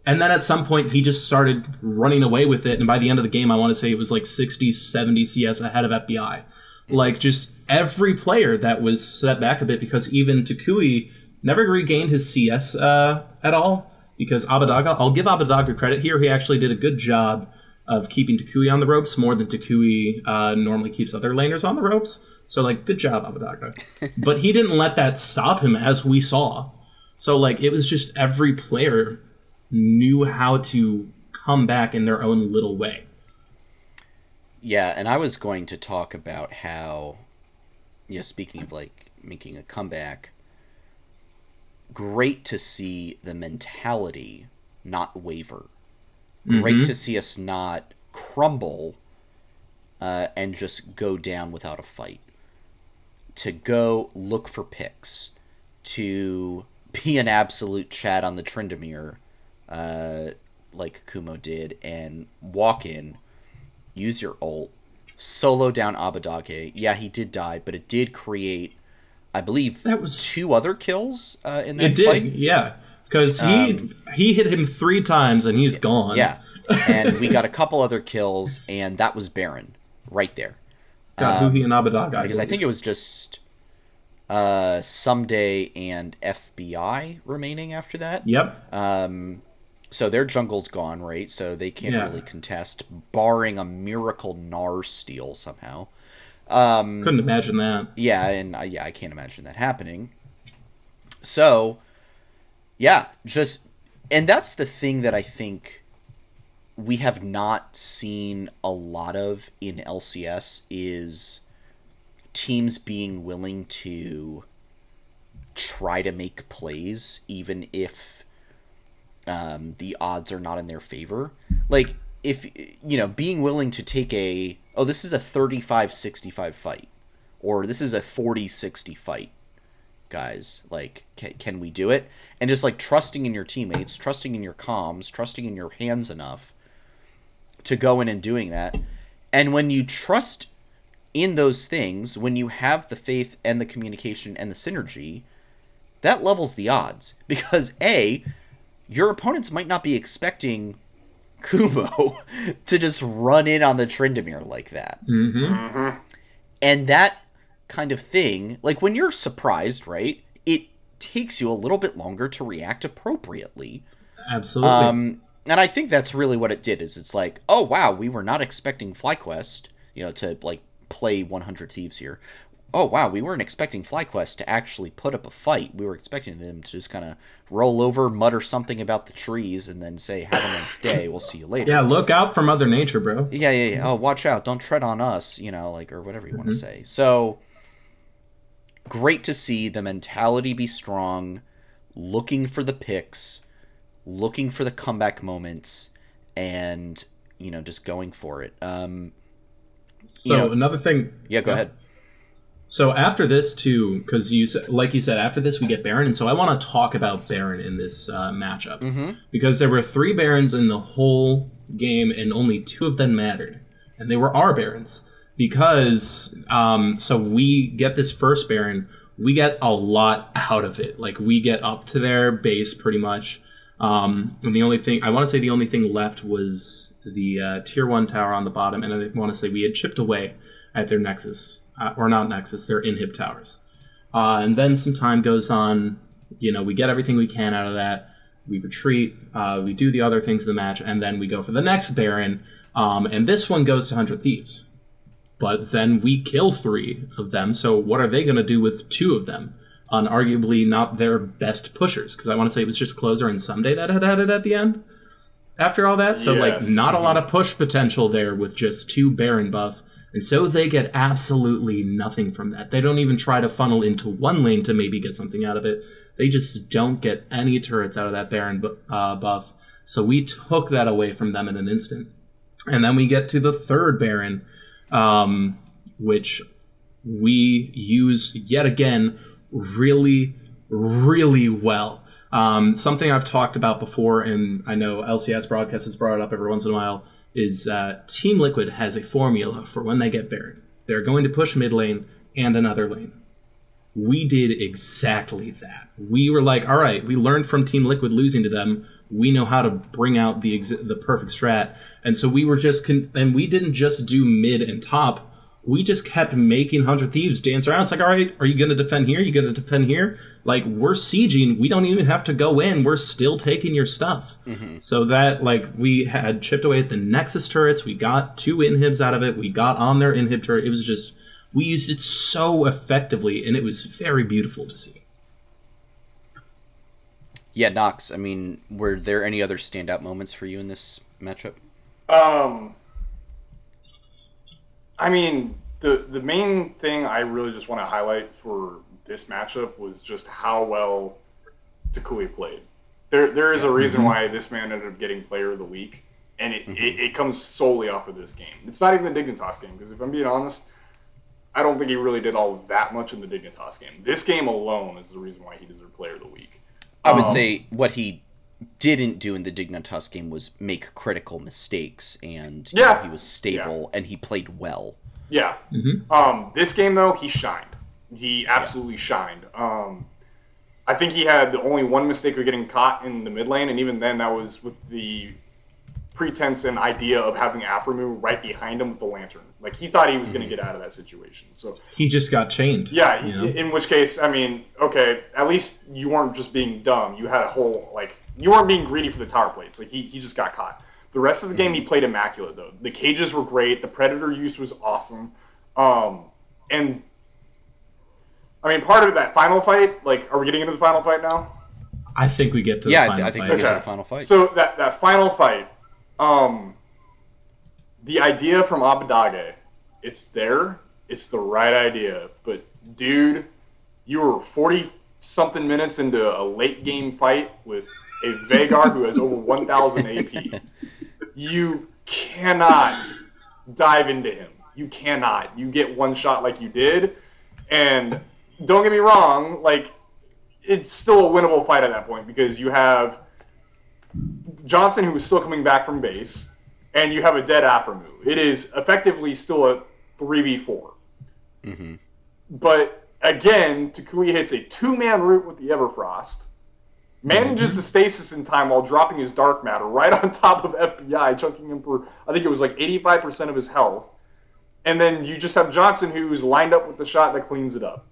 and then at some point he just started running away with it, and by the end of the game, I want to say it was like 60, 70 CS ahead of FBI. Like just every player that was set back a bit because even Toucouille never regained his CS uh, at all because Abbedagge. I'll give Abbedagge credit here; he actually did a good job of keeping Toucouille on the ropes more than Toucouille uh, normally keeps other laners on the ropes. So like, good job, Abbedagge. but he didn't let that stop him, as we saw. So like, it was just every player knew how to come back in their own little way. Yeah, and I was going to talk about how, yeah, speaking of like making a comeback, great to see the mentality not waver. Great to see us not crumble uh, and just go down without a fight. To go look for picks, to be an absolute chat on the Tryndamere, uh, like Kumo did, and walk in, use your ult, solo down Abbedagge. Yeah, he did die, but it did create, I believe, That was- two other kills uh, in that It did, fight. yeah. Because he he hit him three times and he's gone. Um, Yeah, and we got a couple other kills, and that was Baron right there. Got Huhi and Abbedagge. Because I think it was just uh, Ssumday and FBI remaining after that. Yep. Um, so their jungle's gone, right? So they can't Yeah. really contest, barring a miracle Gnar steal somehow. Um, Couldn't imagine that. yeah, and I, yeah, I can't imagine that happening. So, yeah, just and that's the thing that I think we have not seen a lot of in LCS is teams being willing to try to make plays even if um, the odds are not in their favor. Like if you know, being willing to take a oh, this is a 35-65 fight or this is a 40-60 fight guys like can, can we do it? And just like trusting in your teammates trusting in your comms trusting in your hands enough to go in and doing that. And when you trust in those things when you have the faith and the communication and the synergy that levels the odds. Because a your opponents might not be expecting Kumo to just run in on the Tryndamere like that hmm Mm-hmm. and that kind of thing like when you're surprised right it takes you a little bit longer to react appropriately Absolutely. um and i think that's really what it did is it's like oh wow we were not expecting flyquest you know to like play 100 thieves here oh wow we weren't expecting flyquest to actually put up a fight we were expecting them to just kind of roll over mutter something about the trees and then say have a nice day we'll see you later yeah, look out for Mother Nature, bro. yeah, yeah, yeah. Oh, watch out! Don't tread on us. You know, like or whatever you want to say. So great to see the mentality be strong, looking for the picks, looking for the comeback moments, and you know, just going for it. Um, So know- another thing. yeah, go ahead. So after this too, because you like you said, after this we get Baron, and so I want to talk about Baron in this uh, matchup. Mm-hmm. because there were three Barons in the whole game, and only two of them mattered, and they were our Barons. Because um, so we get this first Baron, we get a lot out of it. Like we get up to their base pretty much, um, and the only thing I want to say the only thing left was the uh, tier one tower on the bottom, and I want to say we had chipped away at their Nexus, uh, or not Nexus, their inhib towers. Uh, and then some time goes on. You know, we get everything we can out of that. We retreat. Uh, we do the other things in the match, and then we go for the next Baron. Um, and this one goes to Hundred Thieves. But then we kill three of them. So what are they going to do with two of them? On arguably not their best pushers, because I want to say it was just Closer and Ssumday that had had it at the end. After all that, so like not a lot of push potential there with just two Baron buffs. And so they get absolutely nothing from that. They don't even try to funnel into one lane to maybe get something out of it. They just don't get any turrets out of that Baron uh, buff. So we took that away from them in an instant. And then we get to the third Baron, um, which we use yet again really, really well. Um, something I've talked about before, and I know LCS broadcast has brought it up every once in a while, is uh, Team Liquid has a formula for when they get Baron. They're going to push mid lane and another lane. We did exactly that. We were like, all right, we learned from Team Liquid losing to them. We know how to bring out the exi- the perfect strat, and so we were just con- and we didn't just do mid and top. We just kept making Hundred Thieves dance around. It's like, all right, are you going to defend here? Are you going to defend here? Like we're sieging. We don't even have to go in. We're still taking your stuff. So that like we had chipped away at the Nexus turrets. We got two inhibs out of it. We got on their inhib turret. It was just we used it so effectively, and it was very beautiful to see. Yeah, Knox. I mean, were there any other standout moments for you in this matchup? Um, I mean, the the main thing I really just want to highlight for this matchup was just how well Toucouille played. There there is a reason why this man ended up getting Player of the Week. and it, it, it comes solely off of this game. It's not even the Dignitas game because if I'm being honest, I don't think he really did all that much in the Dignitas game. This game alone is the reason why he deserved Player of the Week. I would Um, say what he didn't do in the Dignitas game was make critical mistakes, and you know, Yeah. he was stable and he played well. Yeah. Mhm. Um, this game though, he shined. He absolutely shined. Um, I think he had the only one mistake of getting caught in the mid lane, and even then, that was with the pretense and idea of having Aphromoo right behind him with the lantern. Like he thought he was going to get out of that situation. So He just got chained. yeah, you know? in which case, I mean, okay, at least you weren't just being dumb. You had a whole like you weren't being greedy for the tower plates. Like he, he just got caught. The rest of the game, he played immaculate though. The cages were great. The predator use was awesome. Um, and I mean, part of that final fight. Like, are we getting into the final fight now? I think we get to Yeah, I, the final I think fight. we get to the final fight. So that that final fight, um, the idea from Abbedagge, it's there. It's the right idea, but dude, you were forty something minutes into a late game fight with a Veigar who has over one thousand AP. You cannot dive into him. You cannot. You get one shot like you did, and don't get me wrong, like it's still a winnable fight at that point because you have Johnsun who is still coming back from base, and you have a dead Aphromoo. It is effectively still a three v four. hmm But again, Toucouille hits a two man route with the Everfrost, manages the stasis in time while dropping his dark matter right on top of FBI, chunking him for I think it was like eighty five percent of his health. And then you just have Johnsun who's lined up with the shot that cleans it up.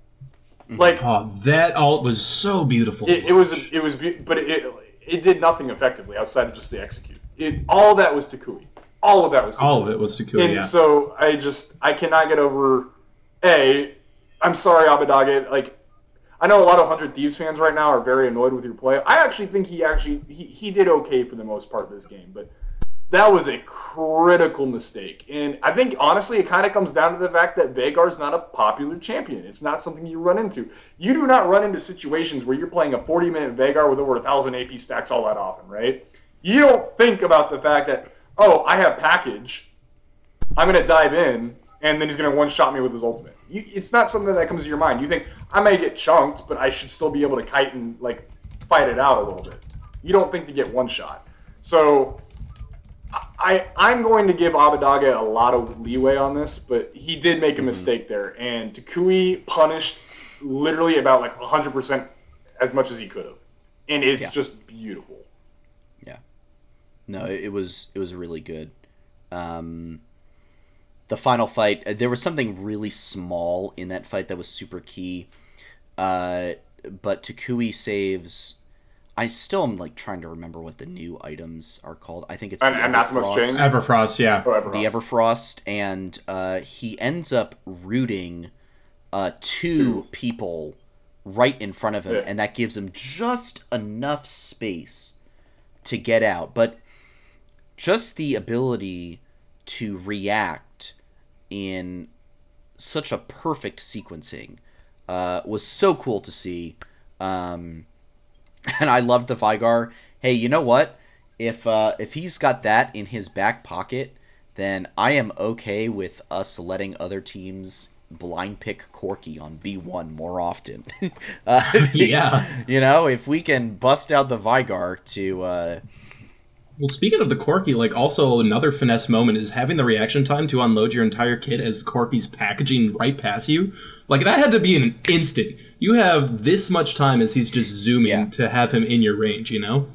Like Oh, that alt was so beautiful. it, it was it was be- but it it did nothing effectively outside of just the execute. It all that was Toucouille. All of that was Toucouille. All of it was to kill. And Yeah. so I just I cannot get over a. I'm sorry, Abbedagge. Like I know a lot of Hundred Thieves fans right now are very annoyed with your play. I actually think he actually he, he did okay for the most part of this game, but that was a critical mistake. And I think honestly, it kind of comes down to the fact that Veigar's not a popular champion. It's not something you run into. You do not run into situations where you're playing a 40 minute Veigar with over a thousand AP stacks all that often, right? You don't think about the fact that oh, I have package. I'm gonna dive in, and then he's gonna one shot me with his ultimate. You, it's not something that comes to your mind. You think I may get chunked, but I should still be able to kite and like fight it out a little bit. You don't think to get one shot. So I I'm going to give Abbedagge a lot of leeway on this, but he did make a mistake there, and Toucouille punished literally about like 100% as much as he could have, and it's Yeah. just beautiful. Yeah, no, it, it was it was really good. Um, the final fight, uh, there was something really small in that fight that was super key. Uh, but Toucouille saves. I still am like trying to remember what the new items are called. I think it's An- the Anathema's Everfrost. Chain? Everfrost, yeah. However, the Everfrost, and uh, he ends up rooting uh, two Two. people right in front of him, Yeah. and that gives him just enough space to get out. But just the ability to react in such a perfect sequencing uh, was so cool to see. Um, and I loved the Veigar. Hey, you know what? If uh, if he's got that in his back pocket, then I am okay with us letting other teams blind pick Corki on B one more often. uh, Yeah. you know, if we can bust out the Veigar to uh, Well, speaking of the Corki, like also another finesse moment is having the reaction time to unload your entire kit as Corki's packaging right past you. Like that had to be in an instant. You have this much time as he's just zooming Yeah. to have him in your range. You know?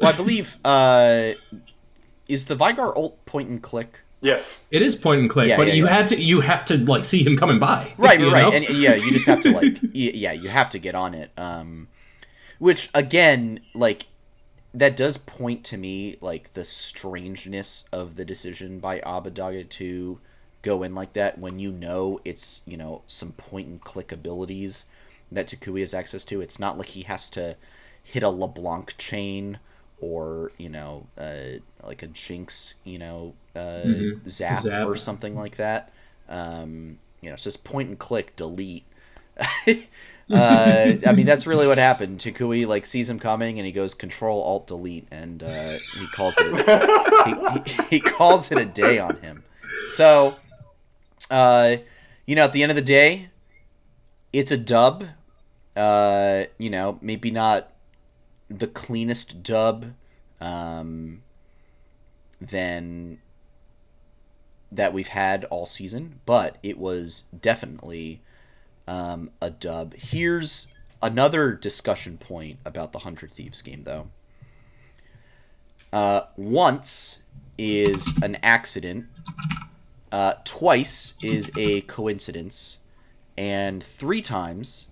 well, I believe uh, is the Veigar ult point and click. yes. It is point and click, Yeah, but yeah, you yeah. had to you have to like see him coming by. right you right know? and yeah you just have to like yeah you have to get on it um which again like that does point to me like the strangeness of the decision by Abbedagge to go in like that when you know it's you know some point and click abilities that Toucouille has access to it's not like he has to hit a LeBlanc chain or you know uh, like a Jinx you know uh, Mhm. zap, Zap. or something like that um, you know it's just point and click delete uh, I mean, that's really what happened. Toucouille like sees him coming, and he goes Control Alt Delete, and uh, he calls it a, he, he, he calls it a day on him. So, uh, you know, at the end of the day, it's a dub. Uh, you know, maybe not the cleanest dub um, than that we've had all season, but it was definitely um, a dub. Here's another discussion point about the Hundred Thieves game, though. Uh, once is an accident, uh, twice is a coincidence, and three times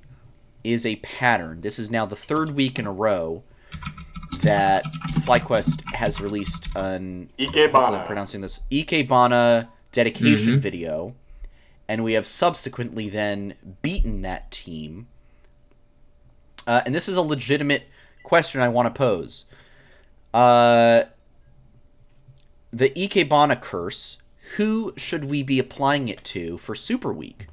is a pattern. This is now the third week in a row that FlyQuest has released an hopefully I'm Ikebana. pronouncing this Ikebana dedication Mhm. video, and we have subsequently then beaten that team. Uh, and this is a legitimate question I want to pose. Uh, the Ikebana curse. Who should we be applying it to for Super Week?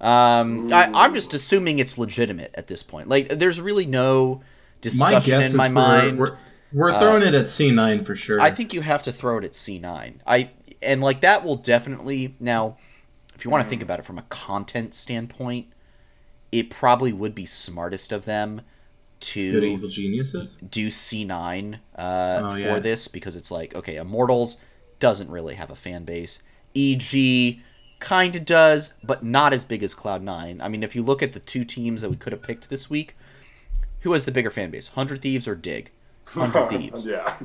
Um, I, I'm just assuming it's legitimate at this point. Like, there's really no My discussion guess in my mind. we're, we're, we're throwing it at C9 for sure. I think you have to throw it at C9. I and like that will definitely now if you want to think about it from a content standpoint, it probably would be smartest of them Good to evil geniuses. do C9 uh, Oh, for yeah. this because it's like okay, Immortals doesn't really have a fan base. EG kind of does, but not as big as Cloud9. I mean, if you look at the two teams that we could have picked this week, who has the bigger fan base, 100 Thieves or Dig? 100 Thieves. yeah.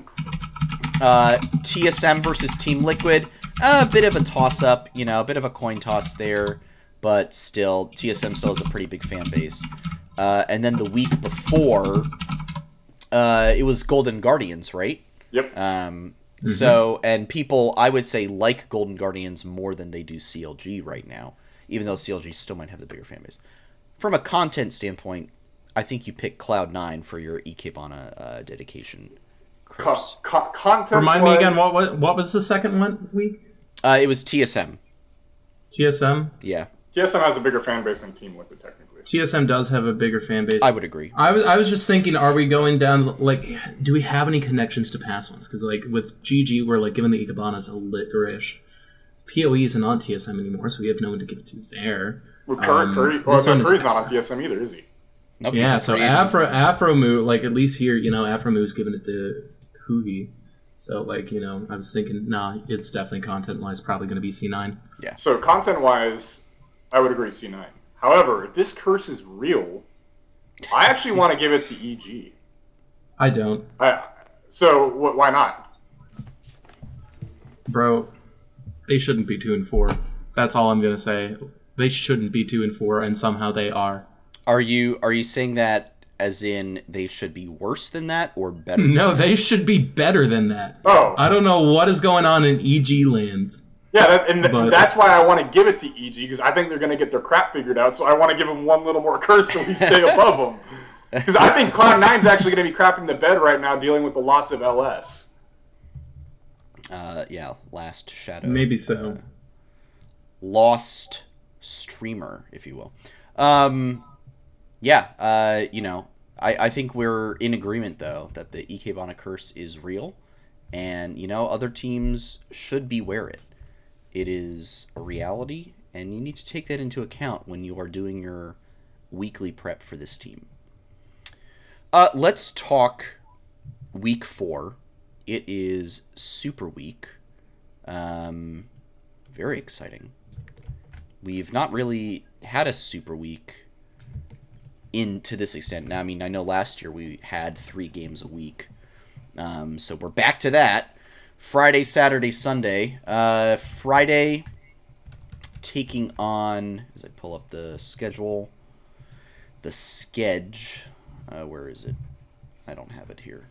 Uh, TSM versus Team Liquid, a bit of a toss up, you know, a bit of a coin toss there, but still, TSM still has a pretty big fan base. Uh, and then the week before, uh, it was Golden Guardians, right? Yep. Um, So, and people, I would say, like Golden Guardians more than they do CLG right now, even though CLG still might have the bigger fan base. From a content standpoint, I think you pick Cloud9 for your Ikebana uh, dedication. Co- Curse. co- content. Remind me again, what, what what was the second one week? Uh, it was TSM. TSM? Yeah, TSM has a bigger fan base than Team Liquid, technically. TSM does have a bigger fan base. I would agree. I was, I was just thinking, are we going down like, do we have any connections to past ones? Because like with GG, we're like giving the Ikebana to Licorice. POE isn't on TSM anymore, so we have no one to give it to there. Well, Curry, Um, Curry, well, this no, is- Curry's not on TSM either, is he? Nope, Yeah, so. Afro Aphromoo, like at least here, you know, Aphromoo's giving it to Huhi. So like, you know, I was thinking, nah, it's definitely content wise probably going to be C9. Yeah. So content wise, I would agree C9. However, if this curse is real, I actually want to give it to EG. I don't, I, so wh- why not? bro. They shouldn't be two and four. That's all I'm gonna say. They shouldn't be two and four, and somehow they are. Are you are you saying that as in they should be worse than that or better? No, they should be better than that. Oh, I don't know what is going on in EG land. yeah, that, and But- that's why I want to give it to EG because I think they're going to get their crap figured out. So I want to give them one little more curse so we stay above them. Because I think Cloud Nine's actually going to be crapping the bed right now, dealing with the loss of LS. Uh, yeah, last shadow. Maybe so. lost streamer, if you will. Um, yeah, uh, you know, I, I think we're in agreement though that the Ikebana curse is real, and you know other teams should beware it. It is a reality, and you need to take that into account when you are doing your weekly prep for this team. Uh, let's talk week four. It is super week. Um, very exciting we've not really had a super week in to this extent. Now, I mean, I know last year we had three games a week, um, so we're back to that. Friday, Saturday, Sunday. Uh, Friday, taking on as I pull up the schedule, the sketch. Uh, where is it? I don't have it here.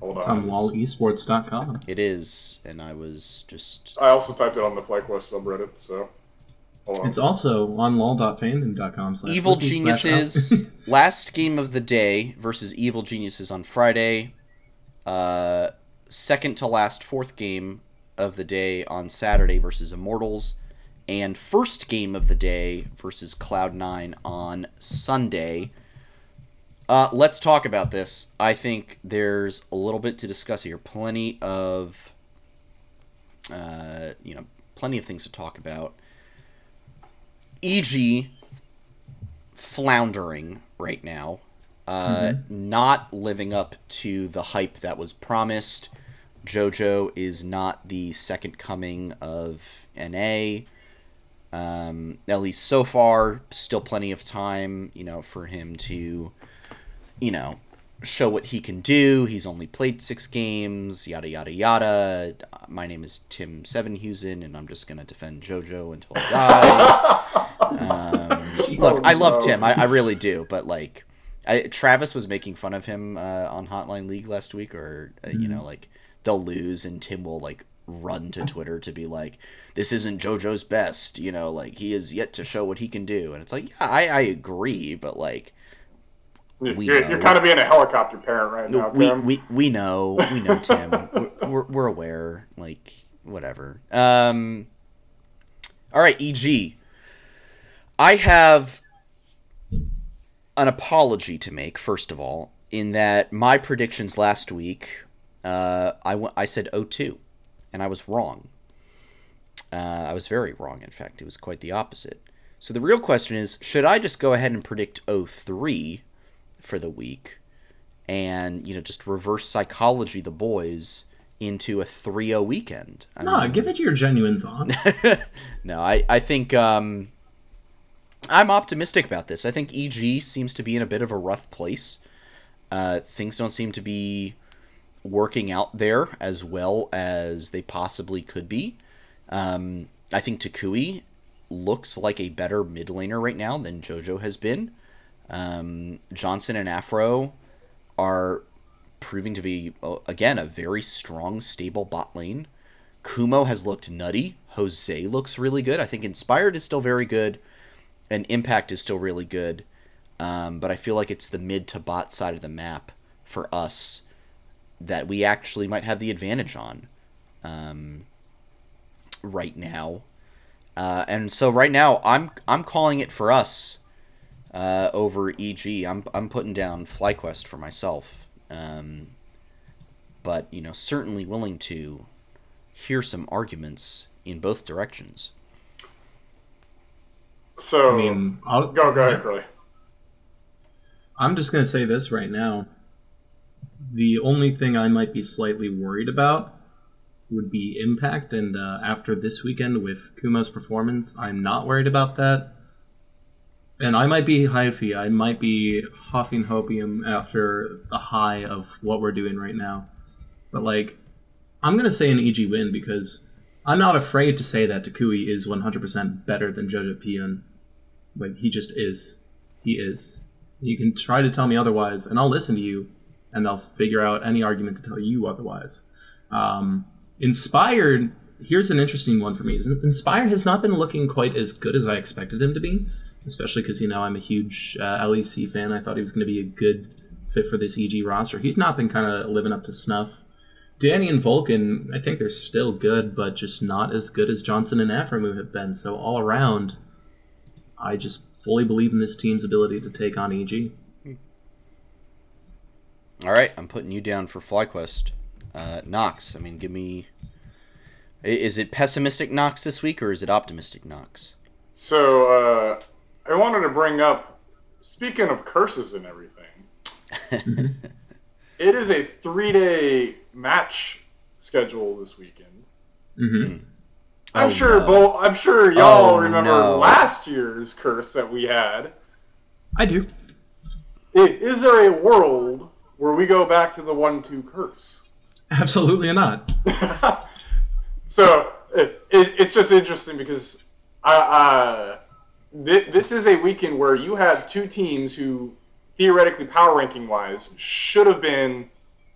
Hold It's on on. lolesports.com. It is, and I was just I also typed it on the FlyQuest subreddit, so. Hold on. It's also on lol.fandom.com slash Evil Geniuses last game of the day versus Evil Geniuses on Friday. Uh, second to last fourth game of the day on Saturday versus Immortals, and first game of the day versus Cloud9 on Sunday. Uh, let's talk about this. I think there's a little bit to discuss here. Plenty of, uh, you know, plenty of things to talk about. EG floundering right now, uh, not living up to the hype that was promised. JoJo is not the second coming of NA. Um, at least so far, still plenty of time, you know, for him to, you know, show what he can do. He's only played six games, yada yada yada. My name is Tim Sevenhuysen, and I'm just gonna defend JoJo until I die. um, look, I love Tim, I, I really do, but like, I, Travis was making fun of him uh, on Hotline League last week, or uh, you know, like they'll lose and Tim will like run to Twitter to be like, "This isn't JoJo's best," you know, like he is yet to show what he can do, and it's like, yeah, I, I agree, but like. We you're, you're kind of being a helicopter parent right now, we, Tim. we we know. We know Tim. We're, we're, we're aware. Like whatever. Um all right eg i have an apology to make first of all in that my predictions last week uh i went i said 02 and i was wrong. Uh, i was very wrong in fact. It was quite the opposite. So the real question is should i just go ahead and predict 03 for the week and you know just reverse psychology the boys into a 3-0 weekend. I No, mean- give it your genuine thought. no i i think um i'm optimistic about this. I think eg seems to be in a bit of a rough place. Uh things don't seem to be working out there as well as they possibly could be. Um i think Toucouille looks like a better mid laner right now than jojo has been um Johnsun and afro are proving to be uh, again a very strong stable bot lane Kumo has looked nutty. Jose looks really good. I think Inspired is still very good, and Impact is still really good. Um, but I feel like it's the mid to bot side of the map for us that we actually might have the advantage on um, right now. Uh, and so right now, I'm I'm calling it for us uh, over EG. I'm I'm putting down FlyQuest for myself. Um, but you know, certainly willing to hear some arguments in both directions. so, I mean, I'll go, go ahead, Curly. I'm just gonna say this right now. The only thing I might be slightly worried about would be impact, and uh, after this weekend with Kumo's performance, I'm not worried about that. And I might be hyphy. I might be huffing hopium after the high of what we're doing right now. But like, I'm gonna say an EG win because I'm not afraid to say that Toucouille is 100% better than Jojopyun. Like he just is. He is. You can try to tell me otherwise, and I'll listen to you, and I'll figure out any argument to tell you otherwise. Um, Inspired, here's an interesting one for me. Inspired has not been looking quite as good as I expected him to be, especially because, you know, I'm a huge uh, LEC fan. I thought he was going to be a good fit for this EG roster. He's not been kind of living up to snuff. Danny and Vulcan, I think they're still good, but just not as good as Johnsun and Aphromoo have been. So all around, I just fully believe in this team's ability to take on E EG. All right, I'm putting you down for FlyQuest. Uh, Knox, I mean, give me. Is it pessimistic Knox this week or is it optimistic Knox? So, uh, I wanted to bring up, speaking of curses and everything, it is a three day match schedule this weekend. hmm I'm Oh, sure no. both. I'm sure y'all Oh, remember no. last year's curse that we had. I do. Is there a world where we go back to the one-two curse? Absolutely not. so it, it, it's just interesting because I, uh, th- this is a weekend where you have two teams who theoretically power ranking wise should have been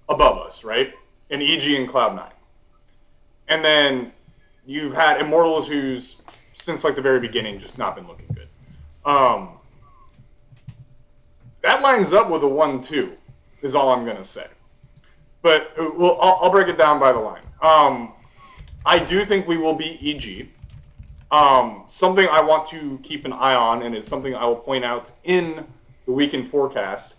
above us, right? In EG and Cloud9. And then you've had Immortals who's since like the very beginning just not been looking good. Um, that lines up with a one-two, is all I'm gonna say. But uh, well, I'll, I'll break it down by the line. Um, I do think we will beat EG. Um, something I want to keep an eye on, and is something I will point out in the weekend forecast,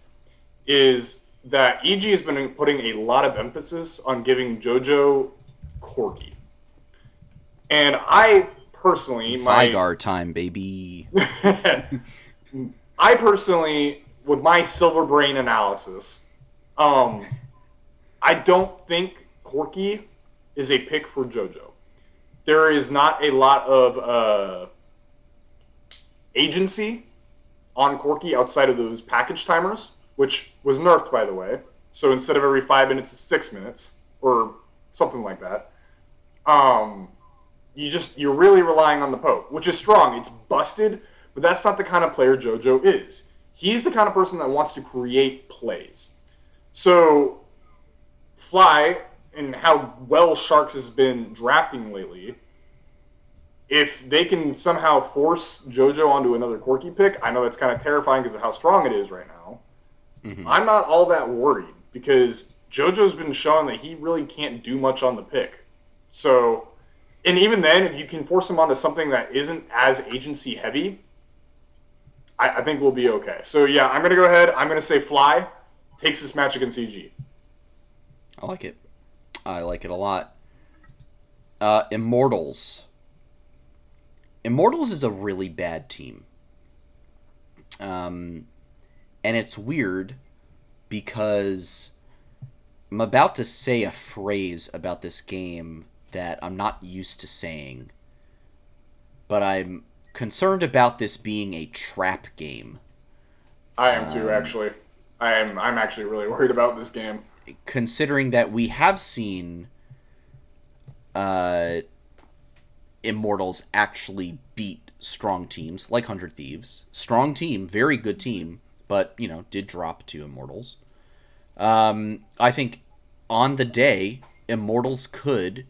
is that EG has been putting a lot of emphasis on giving JoJo Corki. And I personally, my Veigar time, baby. I personally, with my silver brain analysis, um, I don't think Corki is a pick for JoJo. There is not a lot of uh, agency on Corki outside of those package timers, which was nerfed, by the way. So instead of every five minutes, it's six minutes or something like that. Um, you just you're really relying on the Pope, which is strong. It's busted, but that's not the kind of player JoJo is. He's the kind of person that wants to create plays. So, Fly and how well Sharks has been drafting lately, if they can somehow force JoJo onto another quirky pick, I know that's kind of terrifying because of how strong it is right now. Mhm. I'm not all that worried because JoJo's been showing that he really can't do much on the pick. So, and even then, if you can force him onto something that isn't as agency heavy, I, I think we'll be okay. So yeah, I'm gonna go ahead. I'm gonna say Fly takes this match against CG. I like it. I like it a lot. Uh, Immortals. Immortals is a really bad team. Um, and it's weird because I'm about to say a phrase about this game that I'm not used to saying, but I'm concerned about this being a trap game. I am too, Um, actually. I am. I'm actually really worried about this game. Considering that we have seen uh, Immortals actually beat strong teams like Hundred Thieves. Strong team, very good team, but you know did drop to Immortals. Um, I think on the day Immortals could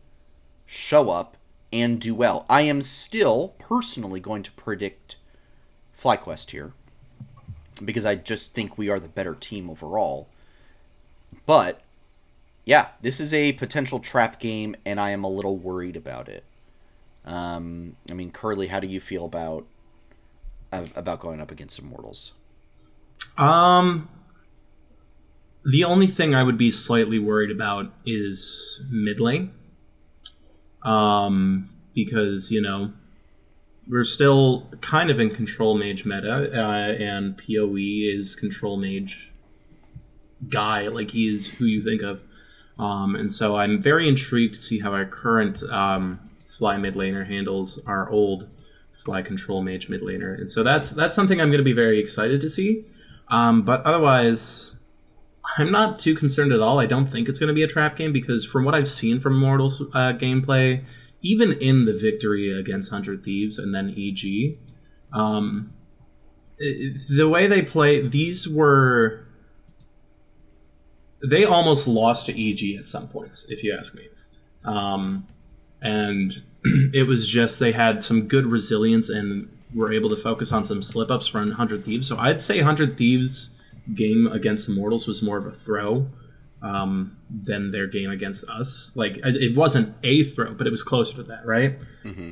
show up and do well. I am still personally going to predict FlyQuest here because I just think we are the better team overall. But yeah, this is a potential trap game, and I am a little worried about it. Um, I mean, Curly, how do you feel about about going up against Immortals? Um, the only thing I would be slightly worried about is mid lane. Um, because you know we're still kind of in control mage meta, uh, and Poe is control mage guy, like he is who you think of. Um, and so I'm very intrigued to see how our current um, fly mid laner handles our old fly control mage mid laner, and so that's that's something I'm going to be very excited to see. Um, but otherwise, I'm not too concerned at all. I don't think it's going to be a trap game because from what I've seen from Mortals uh, gameplay, even in the victory against Hundred Thieves and then EG, um, the way they play, these were they almost lost to EG at some points, if you ask me. Um, and it was just they had some good resilience and were able to focus on some slip ups from Hundred Thieves. So I'd say Hundred Thieves game against Immortals was more of a throw um, than their game against us. Like it it wasn't a throw, but it was closer to that, right?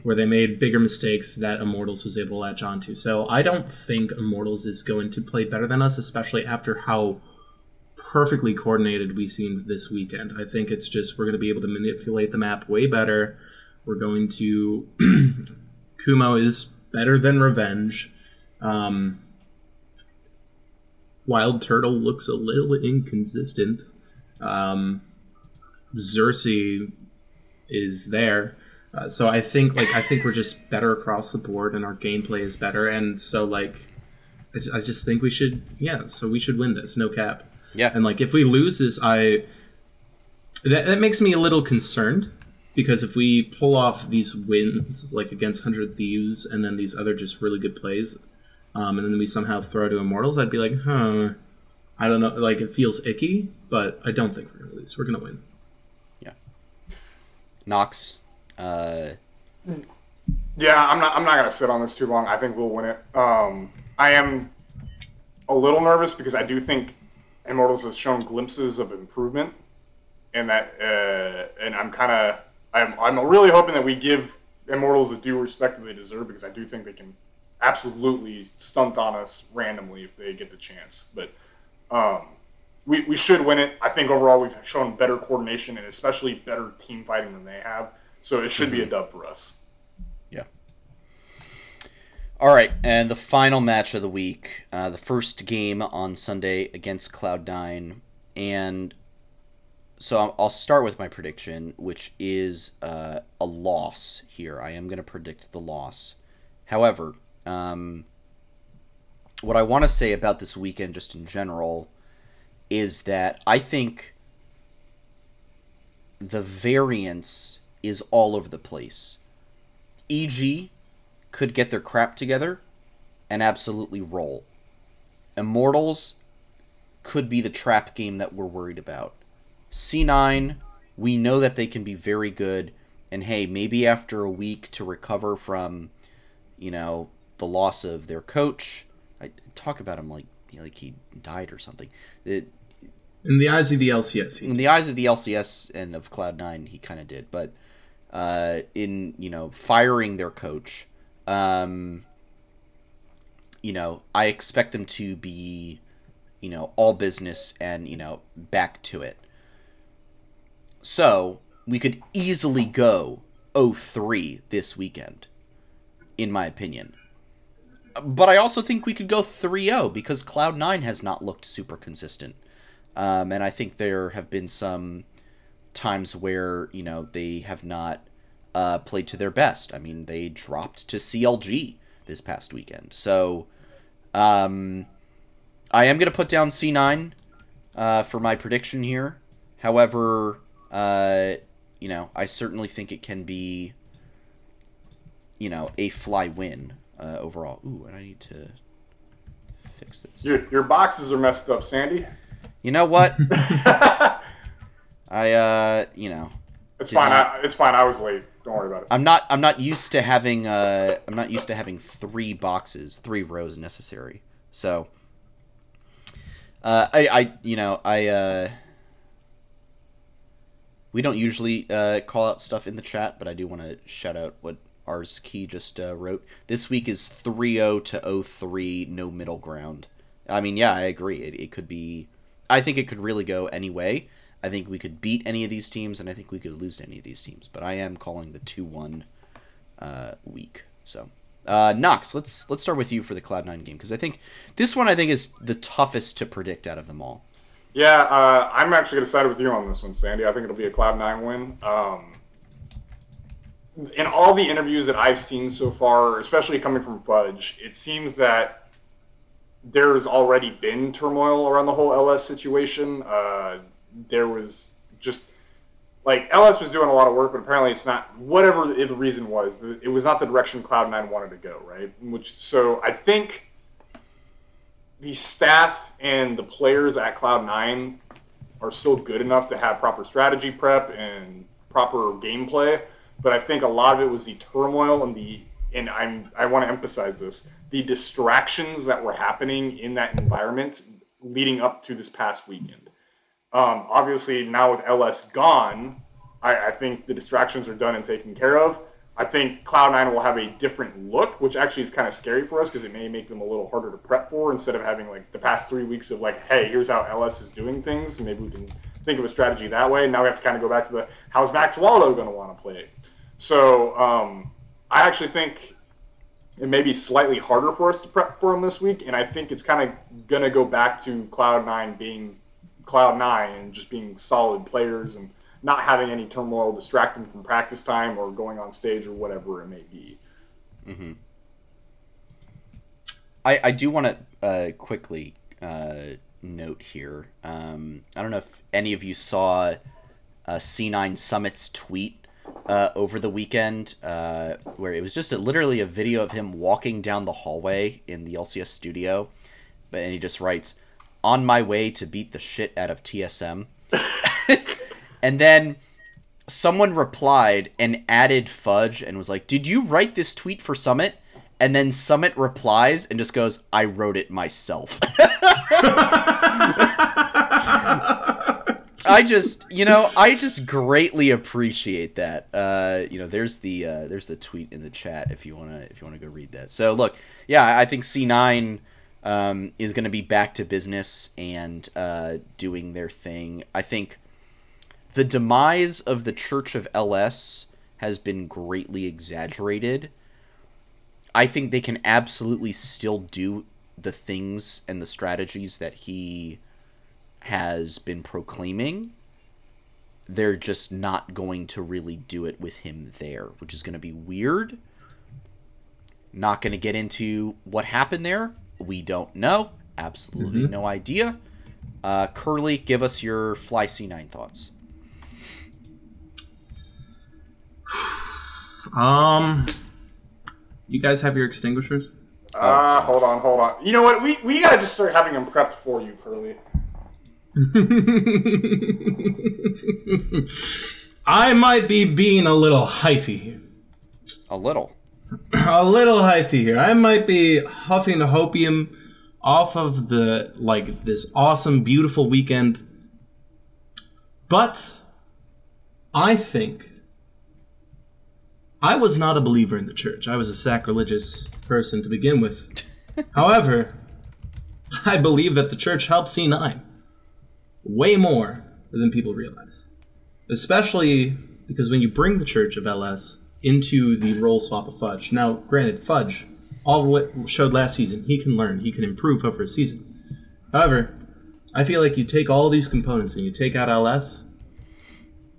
Where they made bigger mistakes that Immortals was able to latch onto. So I don't think Immortals is going to play better than us, especially after how perfectly coordinated we seemed this weekend. I think it's just we're going to be able to manipulate the map way better. We're going to Kumo is better than Revenge. Um, Wild Turtle looks a little inconsistent. Um, is there. Uh, so I think like I think we're just better across the board and our gameplay is better and so like I just think we should yeah so we should win this no cap Yeah, and like if we lose this, I that, that makes me a little concerned because if we pull off these wins like against Hundred Thieves and then these other just really good plays, um, and then we somehow throw to Immortals, I'd be like, huh, I don't know, like it feels icky, but I don't think we're gonna lose. We're gonna win. Yeah. Knox. Uh, Yeah, I'm not. I'm not gonna sit on this too long. I think we'll win it. Um, I am a little nervous because I do think Immortals has shown glimpses of improvement, and that, uh, and I'm kind of, I'm, I'm really hoping that we give Immortals the due respect that they deserve because I do think they can absolutely stunt on us randomly if they get the chance. But um, we, we should win it. I think overall we've shown better coordination and especially better team fighting than they have. So it should mm-hmm. be a dub for us. All right, and the final match of the week, uh, the first game on Sunday against Cloud9, and so I'll start with my prediction, which is uh, a loss here. I am going to predict the loss. However, um, what I want to say about this weekend, just in general, is that I think the variance is all over the place. EG could get their crap together and absolutely roll. Immortals could be the trap game that we're worried about. C9, we know that they can be very good. And hey, maybe after a week to recover from, you know, the loss of their coach, I talk about him like like he died or something. It, in the eyes of the LCS, in the eyes of the LCS and of Cloud Nine, he kind of did. But uh, in you know firing their coach, um, you know I expect them to be, you know, all business and you know back to it. So we could easily go 0-3 this weekend, in my opinion. But I also think we could go 3-0 because Cloud9 has not looked super consistent. Um, and I think there have been some times where, you know, they have not uh, played to their best. I mean, they dropped to CLG this past weekend. So um, I am going to put down C9 uh, for my prediction here. However, uh, you know, I certainly think it can be, you know, a fly win uh, overall. Ooh, and I need to fix this. Your, your boxes are messed up, Sandy. You know what? I, uh, you know. It's fine. Not, I, it's fine. I was late. Don't worry about it. I'm not. I'm not used to having. Uh, I'm not used to having three boxes, three rows necessary. So. Uh, I, I, you know, I, uh, we don't usually uh, call out stuff in the chat, but I do want to shout out what Arsky just uh, wrote. This week is 3-0 to 03, no middle ground. I mean, yeah, I agree. It, it could be... I think it could really go any way. I think we could beat any of these teams, and I think we could lose to any of these teams. But I am calling the 2-1 uh, week. So, uh, Knox, let's let's start with you for the Cloud9 game, because I think this one I think is the toughest to predict out of them all. Yeah, uh, I'm actually going to side with you on this one, Sandy. I think it'll be a Cloud9 win. Um, in all the interviews that I've seen so far, especially coming from Fudge, it seems that there's already been turmoil around the whole LS situation. Uh, there was just like LS was doing a lot of work, but apparently it's not whatever the reason was. It was not the direction Cloud9 wanted to go, right? Which so I think the staff and the players at Cloud9 are still good enough to have proper strategy prep and proper gameplay. But I think a lot of it was the turmoil and the and I'm I want to emphasize this the distractions that were happening in that environment leading up to this past weekend. Um, obviously, now with LS gone, I, I think the distractions are done and taken care of. I think Cloud9 will have a different look, which actually is kind of scary for us because it may make them a little harder to prep for instead of having like the past three weeks of like, hey, here's how LS is doing things. Maybe we can think of a strategy that way. Now we have to kind of go back to the how's Max Waldo going to want to play. So um, I actually think it may be slightly harder for us to prep for him this week, and I think it's kind of going to go back to Cloud9 being Cloud9 and just being solid players and not having any turmoil distract them from practice time or going on stage or whatever it may be. Mm-hmm. I, I do want to uh, quickly uh, note here. Um, I don't know if any of you saw uh, C9 Summit's tweet uh, over the weekend, uh, where it was just a, literally a video of him walking down the hallway in the LCS studio, but and he just writes, "On my way to beat the shit out of TSM." And then someone replied and added fudge and was like, "Did you write this tweet for Summit?" And then Summit replies and just goes, "I wrote it myself." I just, you know, I just greatly appreciate that. Uh, you know, there's the uh, there's the tweet in the chat if you wanna if you wanna go read that. So look, yeah, I think C nine um, is going to be back to business and uh, doing their thing. I think the demise of the Church of LS has been greatly exaggerated. I think they can absolutely still do the things and the strategies that he has been proclaiming. They're just not going to really do it with him there, which is going to be weird. Not going to get into what happened there. We don't know. Absolutely Mhm. no idea. Uh, Curly, give us your Fly C9 thoughts. Um, you guys have your extinguishers? Ah, hold on, hold on. You know what? We we gotta just start having them prepped for you, Curly. I might be being a little hyphy here. A little. A little hyphy here. I might be huffing the hopium off of the like this awesome, beautiful weekend, but I think I was not a believer in the church. I was a sacrilegious person to begin with. However, I believe that the church helped C9 way more than people realize. Especially because when you bring the Church of LS into the role swap of Fudge, now, granted, Fudge, all what showed last season, he can learn, he can improve over a season. However, I feel like you take all these components and you take out LS,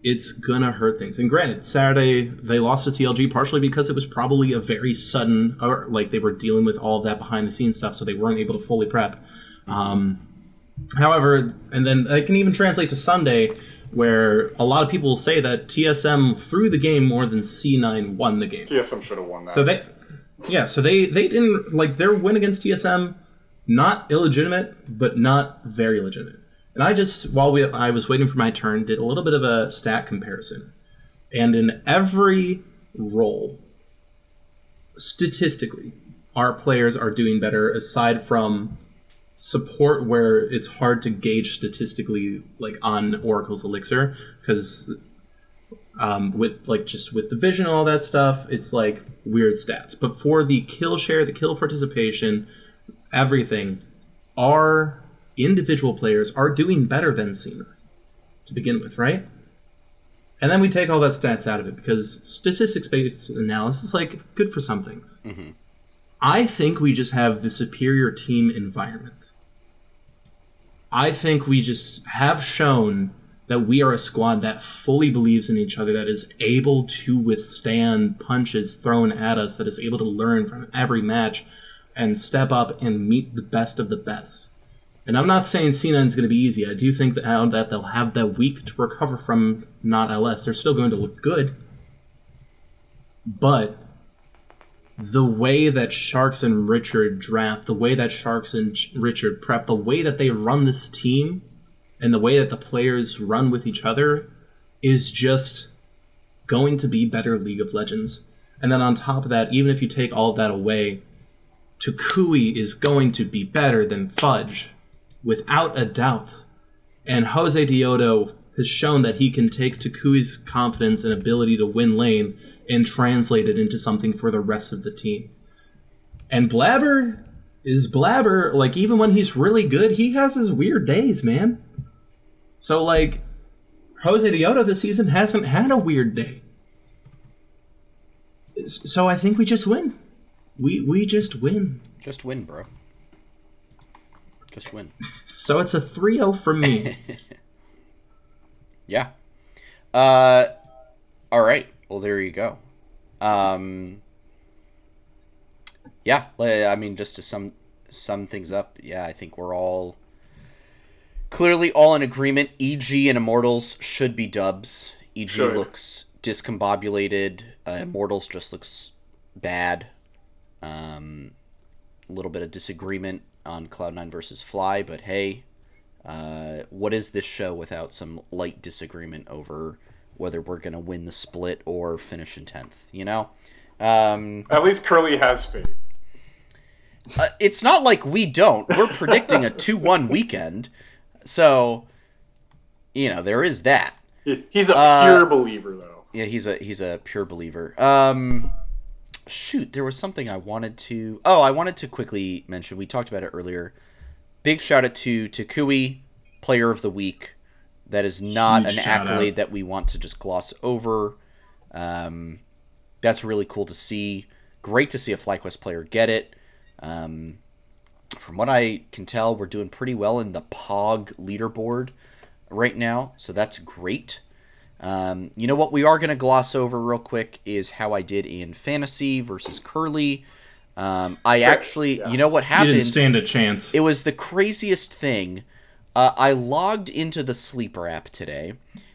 it's gonna hurt things. And granted, Saturday they lost to CLG partially because it was probably a very sudden, or like they were dealing with all that behind the scenes stuff, so they weren't able to fully prep. Um, however, and then it can even translate to Sunday, where a lot of people will say that TSM threw the game more than C9 won the game. TSM should have won that. So they, yeah, so they they didn't like their win against TSM, not illegitimate, but not very legitimate. And I just while we I was waiting for my turn, did a little bit of a stat comparison, and in every role, statistically, our players are doing better aside from support where it's hard to gauge statistically like on oracle's elixir because um, with like just with the vision and all that stuff, it's like weird stats. But for the kill share, the kill participation, everything, our individual players are doing better than C9 to begin with, right? And then we take all that stats out of it because statistics based analysis is like good for some things. I think we just have the superior team environment. I think we just have shown that we are a squad that fully believes in each other, that is able to withstand punches thrown at us, that is able to learn from every match and step up and meet the best of the best. And I'm not saying C9 is going to be easy. I do think that, they'll have that week to recover from not LS. They're still going to look good. But the way that Sharks and Richard draft, the way that Sharks and Richard prep, the way that they run this team, and the way that the players run with each other is just going to be better League of Legends. And then on top of that, even if you take all that away, Toucouille is going to be better than Fudge, without a doubt. And Josedeodo has shown that he can take Toucouille's confidence and ability to win lane and translate it into something for the rest of the team. And Blabber is Blabber, like, even when he's really good, he has his weird days, man. So, like, Josedeodo this season hasn't had a weird day. So I think we just win. We we just win. Just win, bro. Just win. So it's a 3-0 for me. Yeah. Uh, all right. Well, there you go. Um, yeah. I mean, just to sum sum things up, yeah, I think we're all clearly all in agreement. EG and Immortals should be dubs. EG Should. looks discombobulated. Uh, Immortals just looks bad. Um, a little bit of disagreement on Cloud9 versus Fly, but hey, uh, what is this show without some light disagreement over whether we're going to win the split or finish in 10th, you know? Um, At least Curly has faith. uh, it's not like we don't. We're predicting a 2 1 weekend. So, you know, there is that. He's a Uh, pure believer, though. Yeah, he's a he's a pure believer. Um, shoot, there was something I wanted to. Oh, I wanted to quickly mention. We talked about it earlier. Big shout out to Toucouille, Player of the Week. That is not Huge an accolade out. that we want to just gloss over. Um, that's really cool to see. Great to see a FlyQuest player get it. Um, from what I can tell, we're doing pretty well in the POG leaderboard right now, so that's great. Um, you know what we are going to gloss over real quick is how I did in fantasy versus Curly. Um, I Sure, actually, yeah. you know what You happened? didn't stand a chance. It was the craziest thing. Uh, I logged into the Sleeper app today,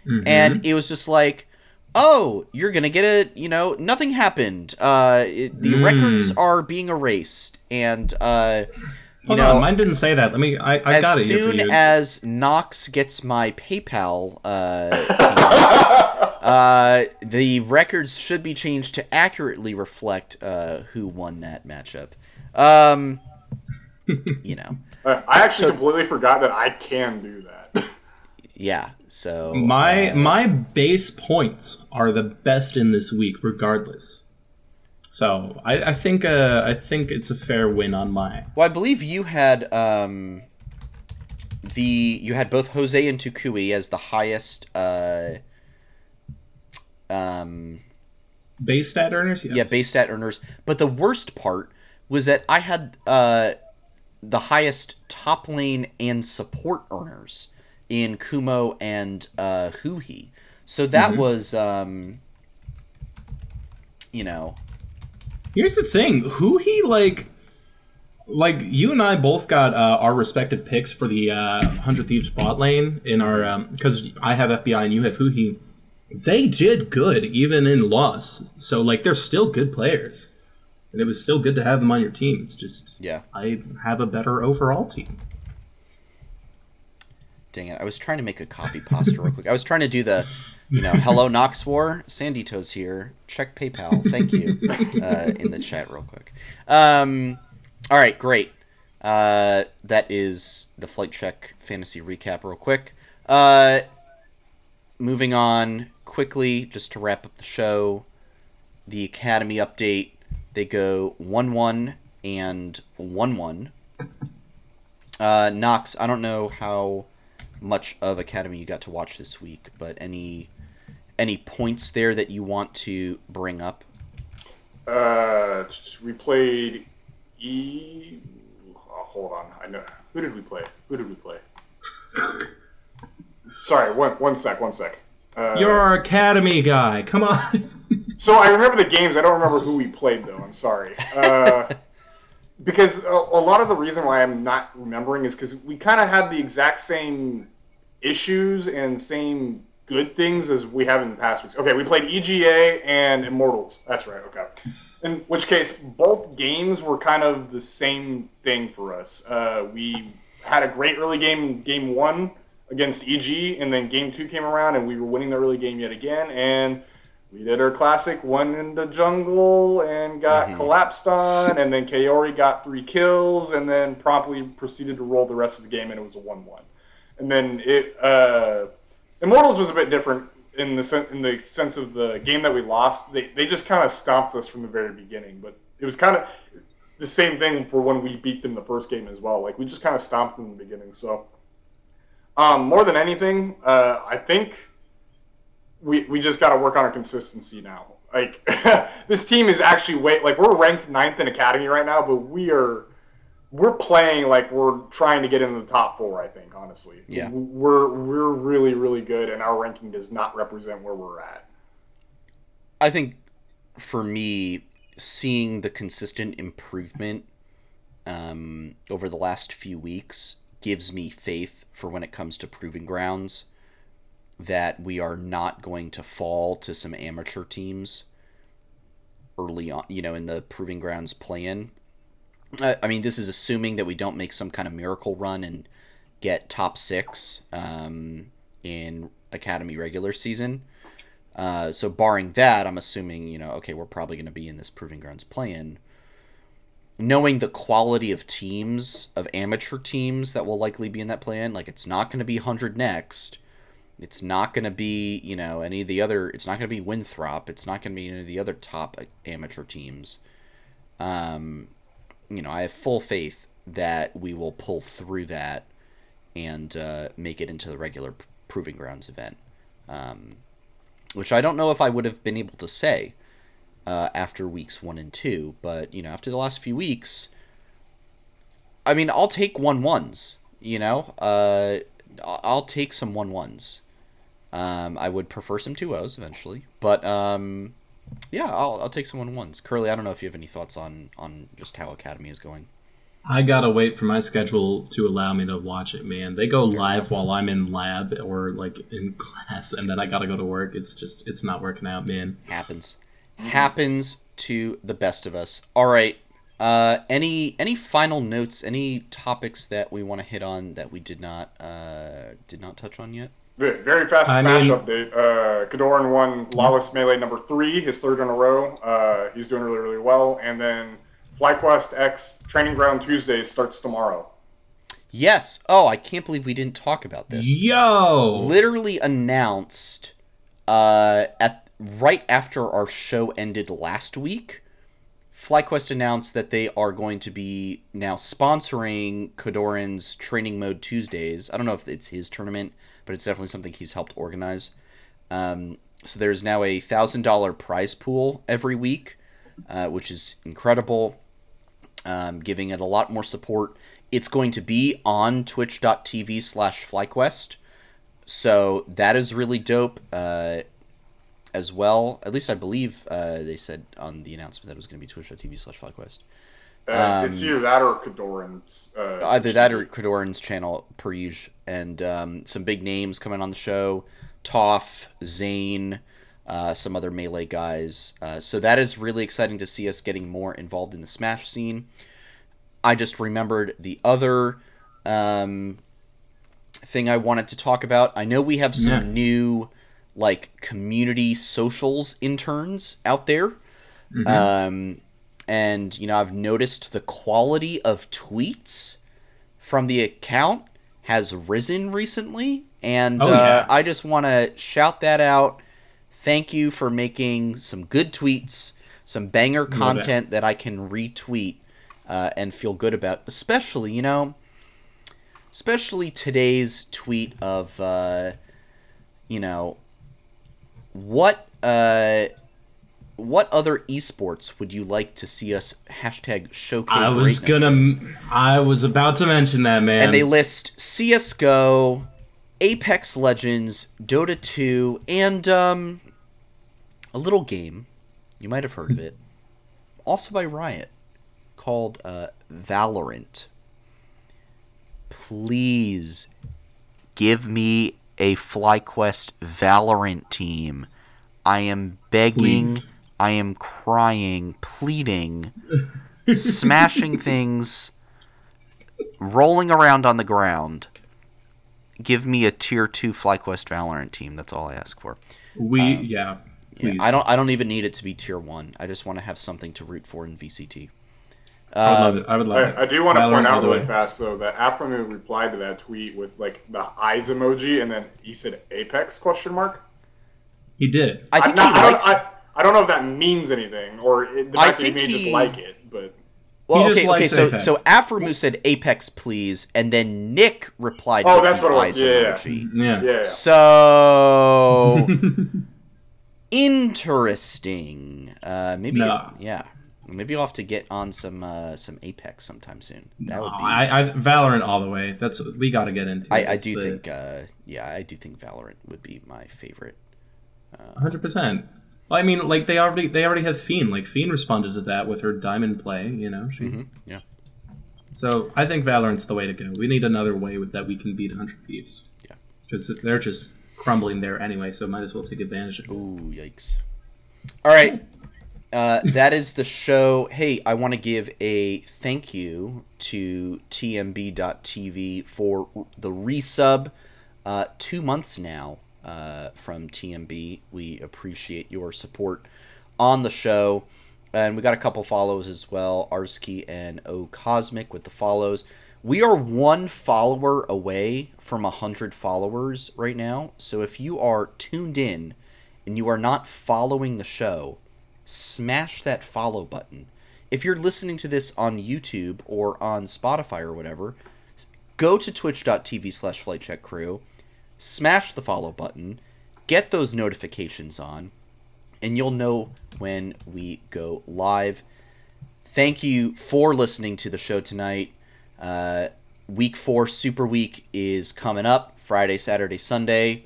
Mhm. and it was just like, "Oh, you're gonna get a, you know, nothing happened. Uh, it, the Mm. records are being erased, and uh, you Hold know, on, mine didn't say that. Let me. I, I got it As soon as Knox gets my PayPal, uh, you know, uh, the records should be changed to accurately reflect uh, who won that matchup. Um, you know, I actually So- completely forgot that I can do that. yeah. So my uh, my base points are the best in this week, regardless. So I, I think uh, I think it's a fair win on my. Well, I believe you had um, the you had both Jose and Toucouille as the highest. Uh, um, Base stat earners, yes. yeah, base stat earners. But the worst part was that I had uh, the highest top lane and support earners in Kumo and uh, Huhi. So that Mhm. was, um, you know, Here's the thing: who he like, like you and I both got uh, our respective picks for the uh, Hundred Thieves bot lane in our because I have FBI and you have Huhi. They did good even in loss, so like they're still good players, and it was still good to have them on your team. It's just yeah. I have a better overall team. Dang it! I was trying to make a copy pasta real quick. I was trying to do the, you know, hello Knox War. Sandy Toes here. Check PayPal. Thank you. Uh, in the chat real quick. Um, all right, great. Uh, that is the flight check fantasy recap real quick. Uh, moving on quickly, just to wrap up the show. The Academy update. They go one one and one one. Uh, Knox, I don't know how much of Academy you got to watch this week, but any any points there that you want to bring up? Uh, we played E. Oh, hold on, I know. Who did we play? Who did we play? Sorry, one one sec, one sec. Uh, You're our academy guy. Come on. So I remember the games. I don't remember who we played though. I'm sorry. Uh, because a, a lot of the reason why I'm not remembering is because we kind of had the exact same issues and same good things as we have in the past weeks. Okay, we played EGA and Immortals. That's right. Okay. In which case, both games were kind of the same thing for us. Uh, we had a great early game game one against EG, and then game two came around, and we were winning the early game yet again, and we did our classic one in the jungle and got Mhm. collapsed on, and then Kaori got three kills, and then promptly proceeded to roll the rest of the game, and it was a one-one. And then it uh, Immortals was a bit different in the sen- in the sense of the game that we lost. They they just kind of stomped us from the very beginning, but it was kind of the same thing for when we beat them the first game as well. Like we just kind of stomped them in the beginning. So um, more than anything, uh, I think we we just got to work on our consistency now. Like this team is actually way like we're ranked ninth in academy right now, but we are we're playing like we're trying to get into the top four. I think honestly, Yeah. we're we're really really good, and our ranking does not represent where we're at. I think for me, seeing the consistent improvement um, over the last few weeks gives me faith for when it comes to proving grounds that we are not going to fall to some amateur teams early on, you know, in the proving grounds plan. I I mean, this is assuming that we don't make some kind of miracle run and get top six um, in academy regular season. Uh, so barring that, I'm assuming you know, okay, we're probably going to be in this proving grounds plan. Knowing the quality of teams of amateur teams that will likely be in that plan, like it's not going to be hundred next, It's not going to be, you know, any of the other. It's not going to be Winthrop. It's not going to be any of the other top uh, amateur teams. Um, you know, I have full faith that we will pull through that and uh, make it into the regular proving grounds event. Um, which I don't know if I would have been able to say uh, after weeks one and two, but you know, after the last few weeks, I mean, I'll take one ones. You know, uh, I'll take some one ones. Um, I would prefer some two O's eventually, but um, yeah, I'll, I'll take some one ones. Curly, I don't know if you have any thoughts on on just how Academy is going. I gotta wait for my schedule to allow me to watch it, man. They go live while I'm in lab or like in class, and then I gotta go to work. It's just, it's not working out, man. happens happens to the best of us all right uh any any final notes any topics that we want to hit on that we did not uh did not touch on yet Ve- Very fast I Smash mean- update. Uh, Kodorin won Lawless Melee number three, his third in a row. Uh, he's doing really, really well. And then FlyQuest X Training Ground Tuesdays starts tomorrow. yes oh i can't believe we didn't talk about this Yo! literally announced uh at right after our show ended last week FlyQuest announced that they are going to be now sponsoring Kodorin's Training Mode Tuesdays. I don't know if it's his tournament, but it's definitely something he's helped organize. Um, so there's now a thousand dollar prize pool every week, uh, which is incredible. Um, giving it a lot more support. It's going to be on twitch.tv slash FlyQuest. So that is really dope uh, as well. At least I believe uh, they said on the announcement that it was going to be twitch.tv slash FlyQuest. Uh, it's Um, either that or Kodorin's. Uh, Either that or Kodorin's channel, per usual. And um, some big names coming on the show. Toph, Zain, uh, some other Melee guys. Uh, so that is really exciting to see us getting more involved in the Smash scene. I just remembered the other um, thing I wanted to talk about. I know we have some Yeah. new like community socials interns out there. Um, and you know, I've noticed the quality of tweets from the account has risen recently, and Oh, uh. I just want to shout that out. Thank you for making some good tweets, some banger content that I can retweet uh, and feel good about. Especially, you know, especially today's tweet of, uh, you know, what uh, what other esports would you like to see us hashtag showcase? I was gonna, I was about to mention that, man. and they list CS:GO, Apex Legends, Dota 2, and um, a little game you might have heard of it, also by Riot, called uh, Valorant. Please give me a FlyQuest Valorant team. I am begging, Please. I am crying, pleading, smashing things, rolling around on the ground. Give me a tier two FlyQuest Valorant team. That's all I ask for. we, yeah, um, Yeah, please. I don't. I don't even need it to be tier one. I just want to have something to root for in VCT. I would love Um, it. I would love it. I, I do want to point out really way. fast though that Aphromoo replied to that tweet with like the eyes emoji, and then he said Apex question mark. He did. I think not- he I don't- likes. I, I don't know if that means anything, or it, the I fact that he think may just like it, but well, He just okay, okay. likes So, Apex. so Aphromoo said Apex, please, and then Nick replied Oh, with that's the what it was. eyes Yeah, yeah. emoji. Yeah. yeah. So interesting. Uh, maybe, No. yeah. Maybe I'll have to get on some uh, some Apex sometime soon. That would be. I, I, Valorant all the way. That's we got to get into. I, I do the- think, uh, yeah, I do think Valorant would be my favorite. hundred percent. Well, I mean, like they already they already have Fiend. Like Fiend responded to that with her diamond play. You know. Mm-hmm. Yeah. So I think Valorant's the way to go. We need another way with that we can beat hundred thieves. Yeah. Because they're just crumbling there anyway. So might as well take advantage of it. Ooh, yikes. All right. Uh, that is the show. Hey, I want to give a thank you to TMB.TV for the resub. Uh, two months now uh, from TMB. We appreciate your support on the show. And we got a couple follows as well Arsky and O Cosmic with the follows. We are one follower away from 100 followers right now. So if you are tuned in and you are not following the show, smash that follow button. If you're listening to this on YouTube or on Spotify or whatever, go to twitch.tv slash flightcheckcrew, smash the follow button, get those notifications on, and you'll know when we go live. Thank you for listening to the show tonight. Uh, week four Super Week is coming up Friday, Saturday, Sunday.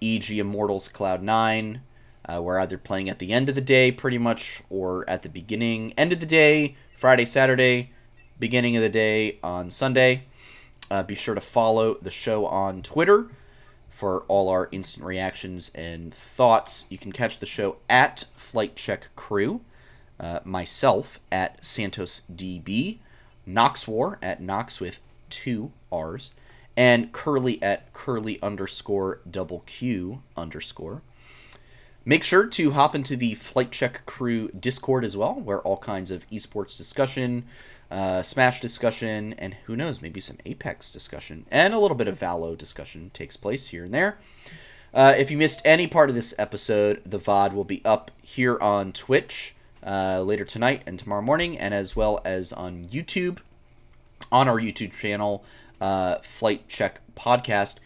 EG Immortals Cloud 9. Uh, we're either playing at the end of the day, pretty much, or at the beginning. End of the day, Friday, Saturday. Beginning of the day on Sunday. Uh, be sure to follow the show on Twitter for all our instant reactions and thoughts. You can catch the show at Flight Check Crew, uh, myself at Santos DB, Knox War at Knox with two R's, and Curly at Curly underscore double Q underscore. Make sure to hop into the Flight Check Crew Discord as well, where all kinds of esports discussion, uh, Smash discussion, and who knows, maybe some Apex discussion, and a little bit of Valo discussion takes place here and there. Uh, if you missed any part of this episode, the VOD will be up here on Twitch uh, later tonight and tomorrow morning, and as well as on YouTube, on our YouTube channel, uh, Flight Check Podcast.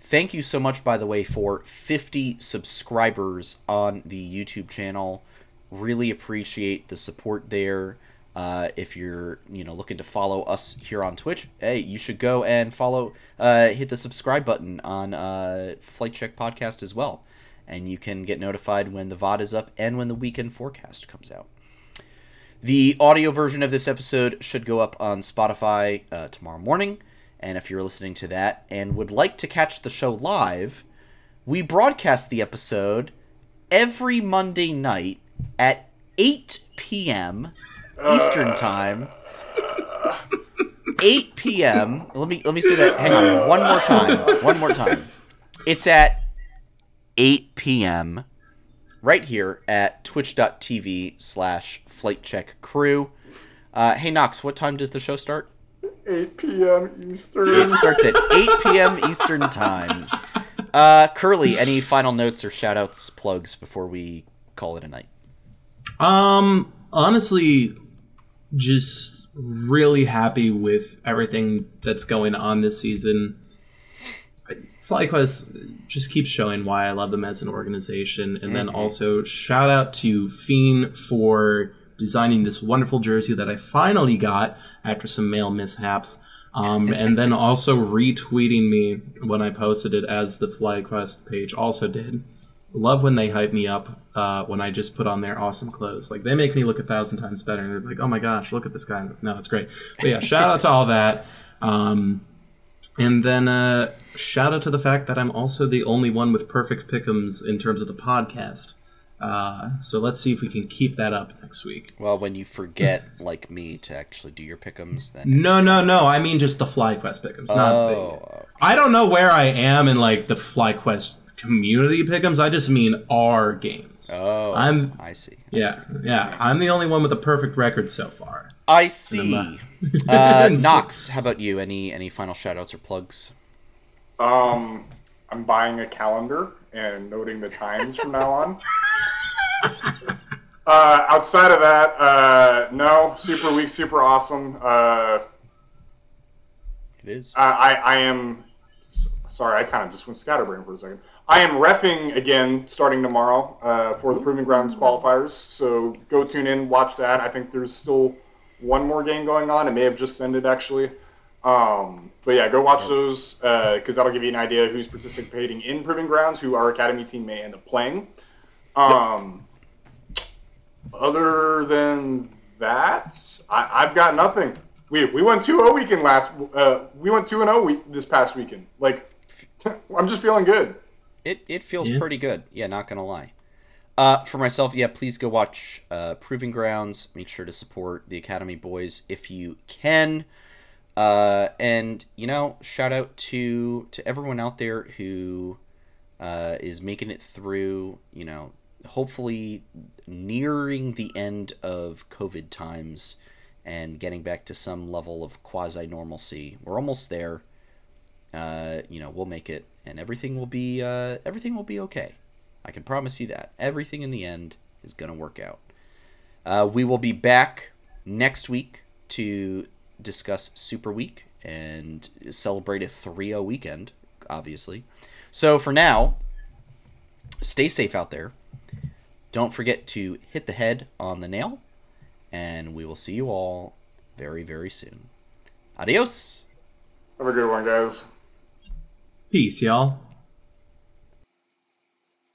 Thank you so much, by the way, for 50 subscribers on the YouTube channel. Really appreciate the support there. Uh, if you're you know looking to follow us here on Twitch, hey, you should go and follow, uh, hit the subscribe button on uh, Flight Check Podcast as well, and you can get notified when the VOD is up and when the weekend forecast comes out. The audio version of this episode should go up on Spotify uh, tomorrow morning, and if you're listening to that and would like to catch the show live, we broadcast the episode every Monday night at 8 p.m. Eastern Time. 8 p.m. Let me let me say that. Hang on, one more time. One more time. It's at 8 p.m. right here at twitch.tv slash flight check crew. Uh, hey Knox, what time does the show start? 8 p.m. Eastern. It starts at 8 p.m. Eastern time. Uh, Curly, any final notes or shout outs, plugs before we call it a night? Um, honestly, just really happy with everything that's going on this season. FlyQuest just keeps showing why I love them as an organization, and then also shout out to Fiend for designing this wonderful jersey that I finally got after some mail mishaps. Um, and then also retweeting me when I posted it, as the FlyQuest page also did. Love when they hype me up uh, when I just put on their awesome clothes. Like they make me look a thousand times better. And they're like, "Oh my gosh, look at this guy!" No, it's great. But yeah, shout out to all that. Um, and then uh, shout out to the fact that I'm also the only one with perfect pickums in terms of the podcast. Uh, so let's see if we can keep that up next week. Well, when you forget, like me, to actually do your pickums, then No, no, no. I mean just the fly quest pickums. Not Oh, the, I don't know where I am in like the fly quest community pickums. I just mean our games. oh, I'm- I see. Yeah, yeah. I'm the only one with a perfect record so far. I see. Uh, Knox, how about you? Any any final shoutouts or plugs? Um, I'm buying a calendar and noting the times from now on. Uh, outside of that, uh, no, super week, super awesome. Uh, It is. I, I, I am sorry, I kind of just went scatterbrain for a second. I am refing again starting tomorrow uh, for the Proving Grounds qualifiers. So go tune in, watch that. I think there's still one more game going on. It may have just ended actually. Um, but yeah, go watch those because that'll give you an idea who's participating in Proving Grounds, who our academy team may end up playing. Um, Other than that, I, I've got nothing. We, we went 2-0 weekend last. Uh, we went 2 and 0 week this past weekend. Like, I'm just feeling good. It it feels Yeah. pretty good. Yeah, not gonna lie. Uh, for myself, yeah, please go watch uh, Proving Grounds. Make sure to support the Academy boys if you can. Uh, and you know, shout out to to everyone out there who uh, is making it through. You know, hopefully nearing the end of COVID times and getting back to some level of quasi normalcy. We're almost there. Uh, you know, we'll make it, and everything will be uh, everything will be okay. I can promise you that. Everything in the end is gonna work out. Uh, we will be back next week to discuss Super Week and celebrate a 3-0 weekend, obviously. So for now, stay safe out there. Don't forget to hit the head on the nail, and we will see you all very, very soon. Adios. Have a good one, guys. Peace, y'all.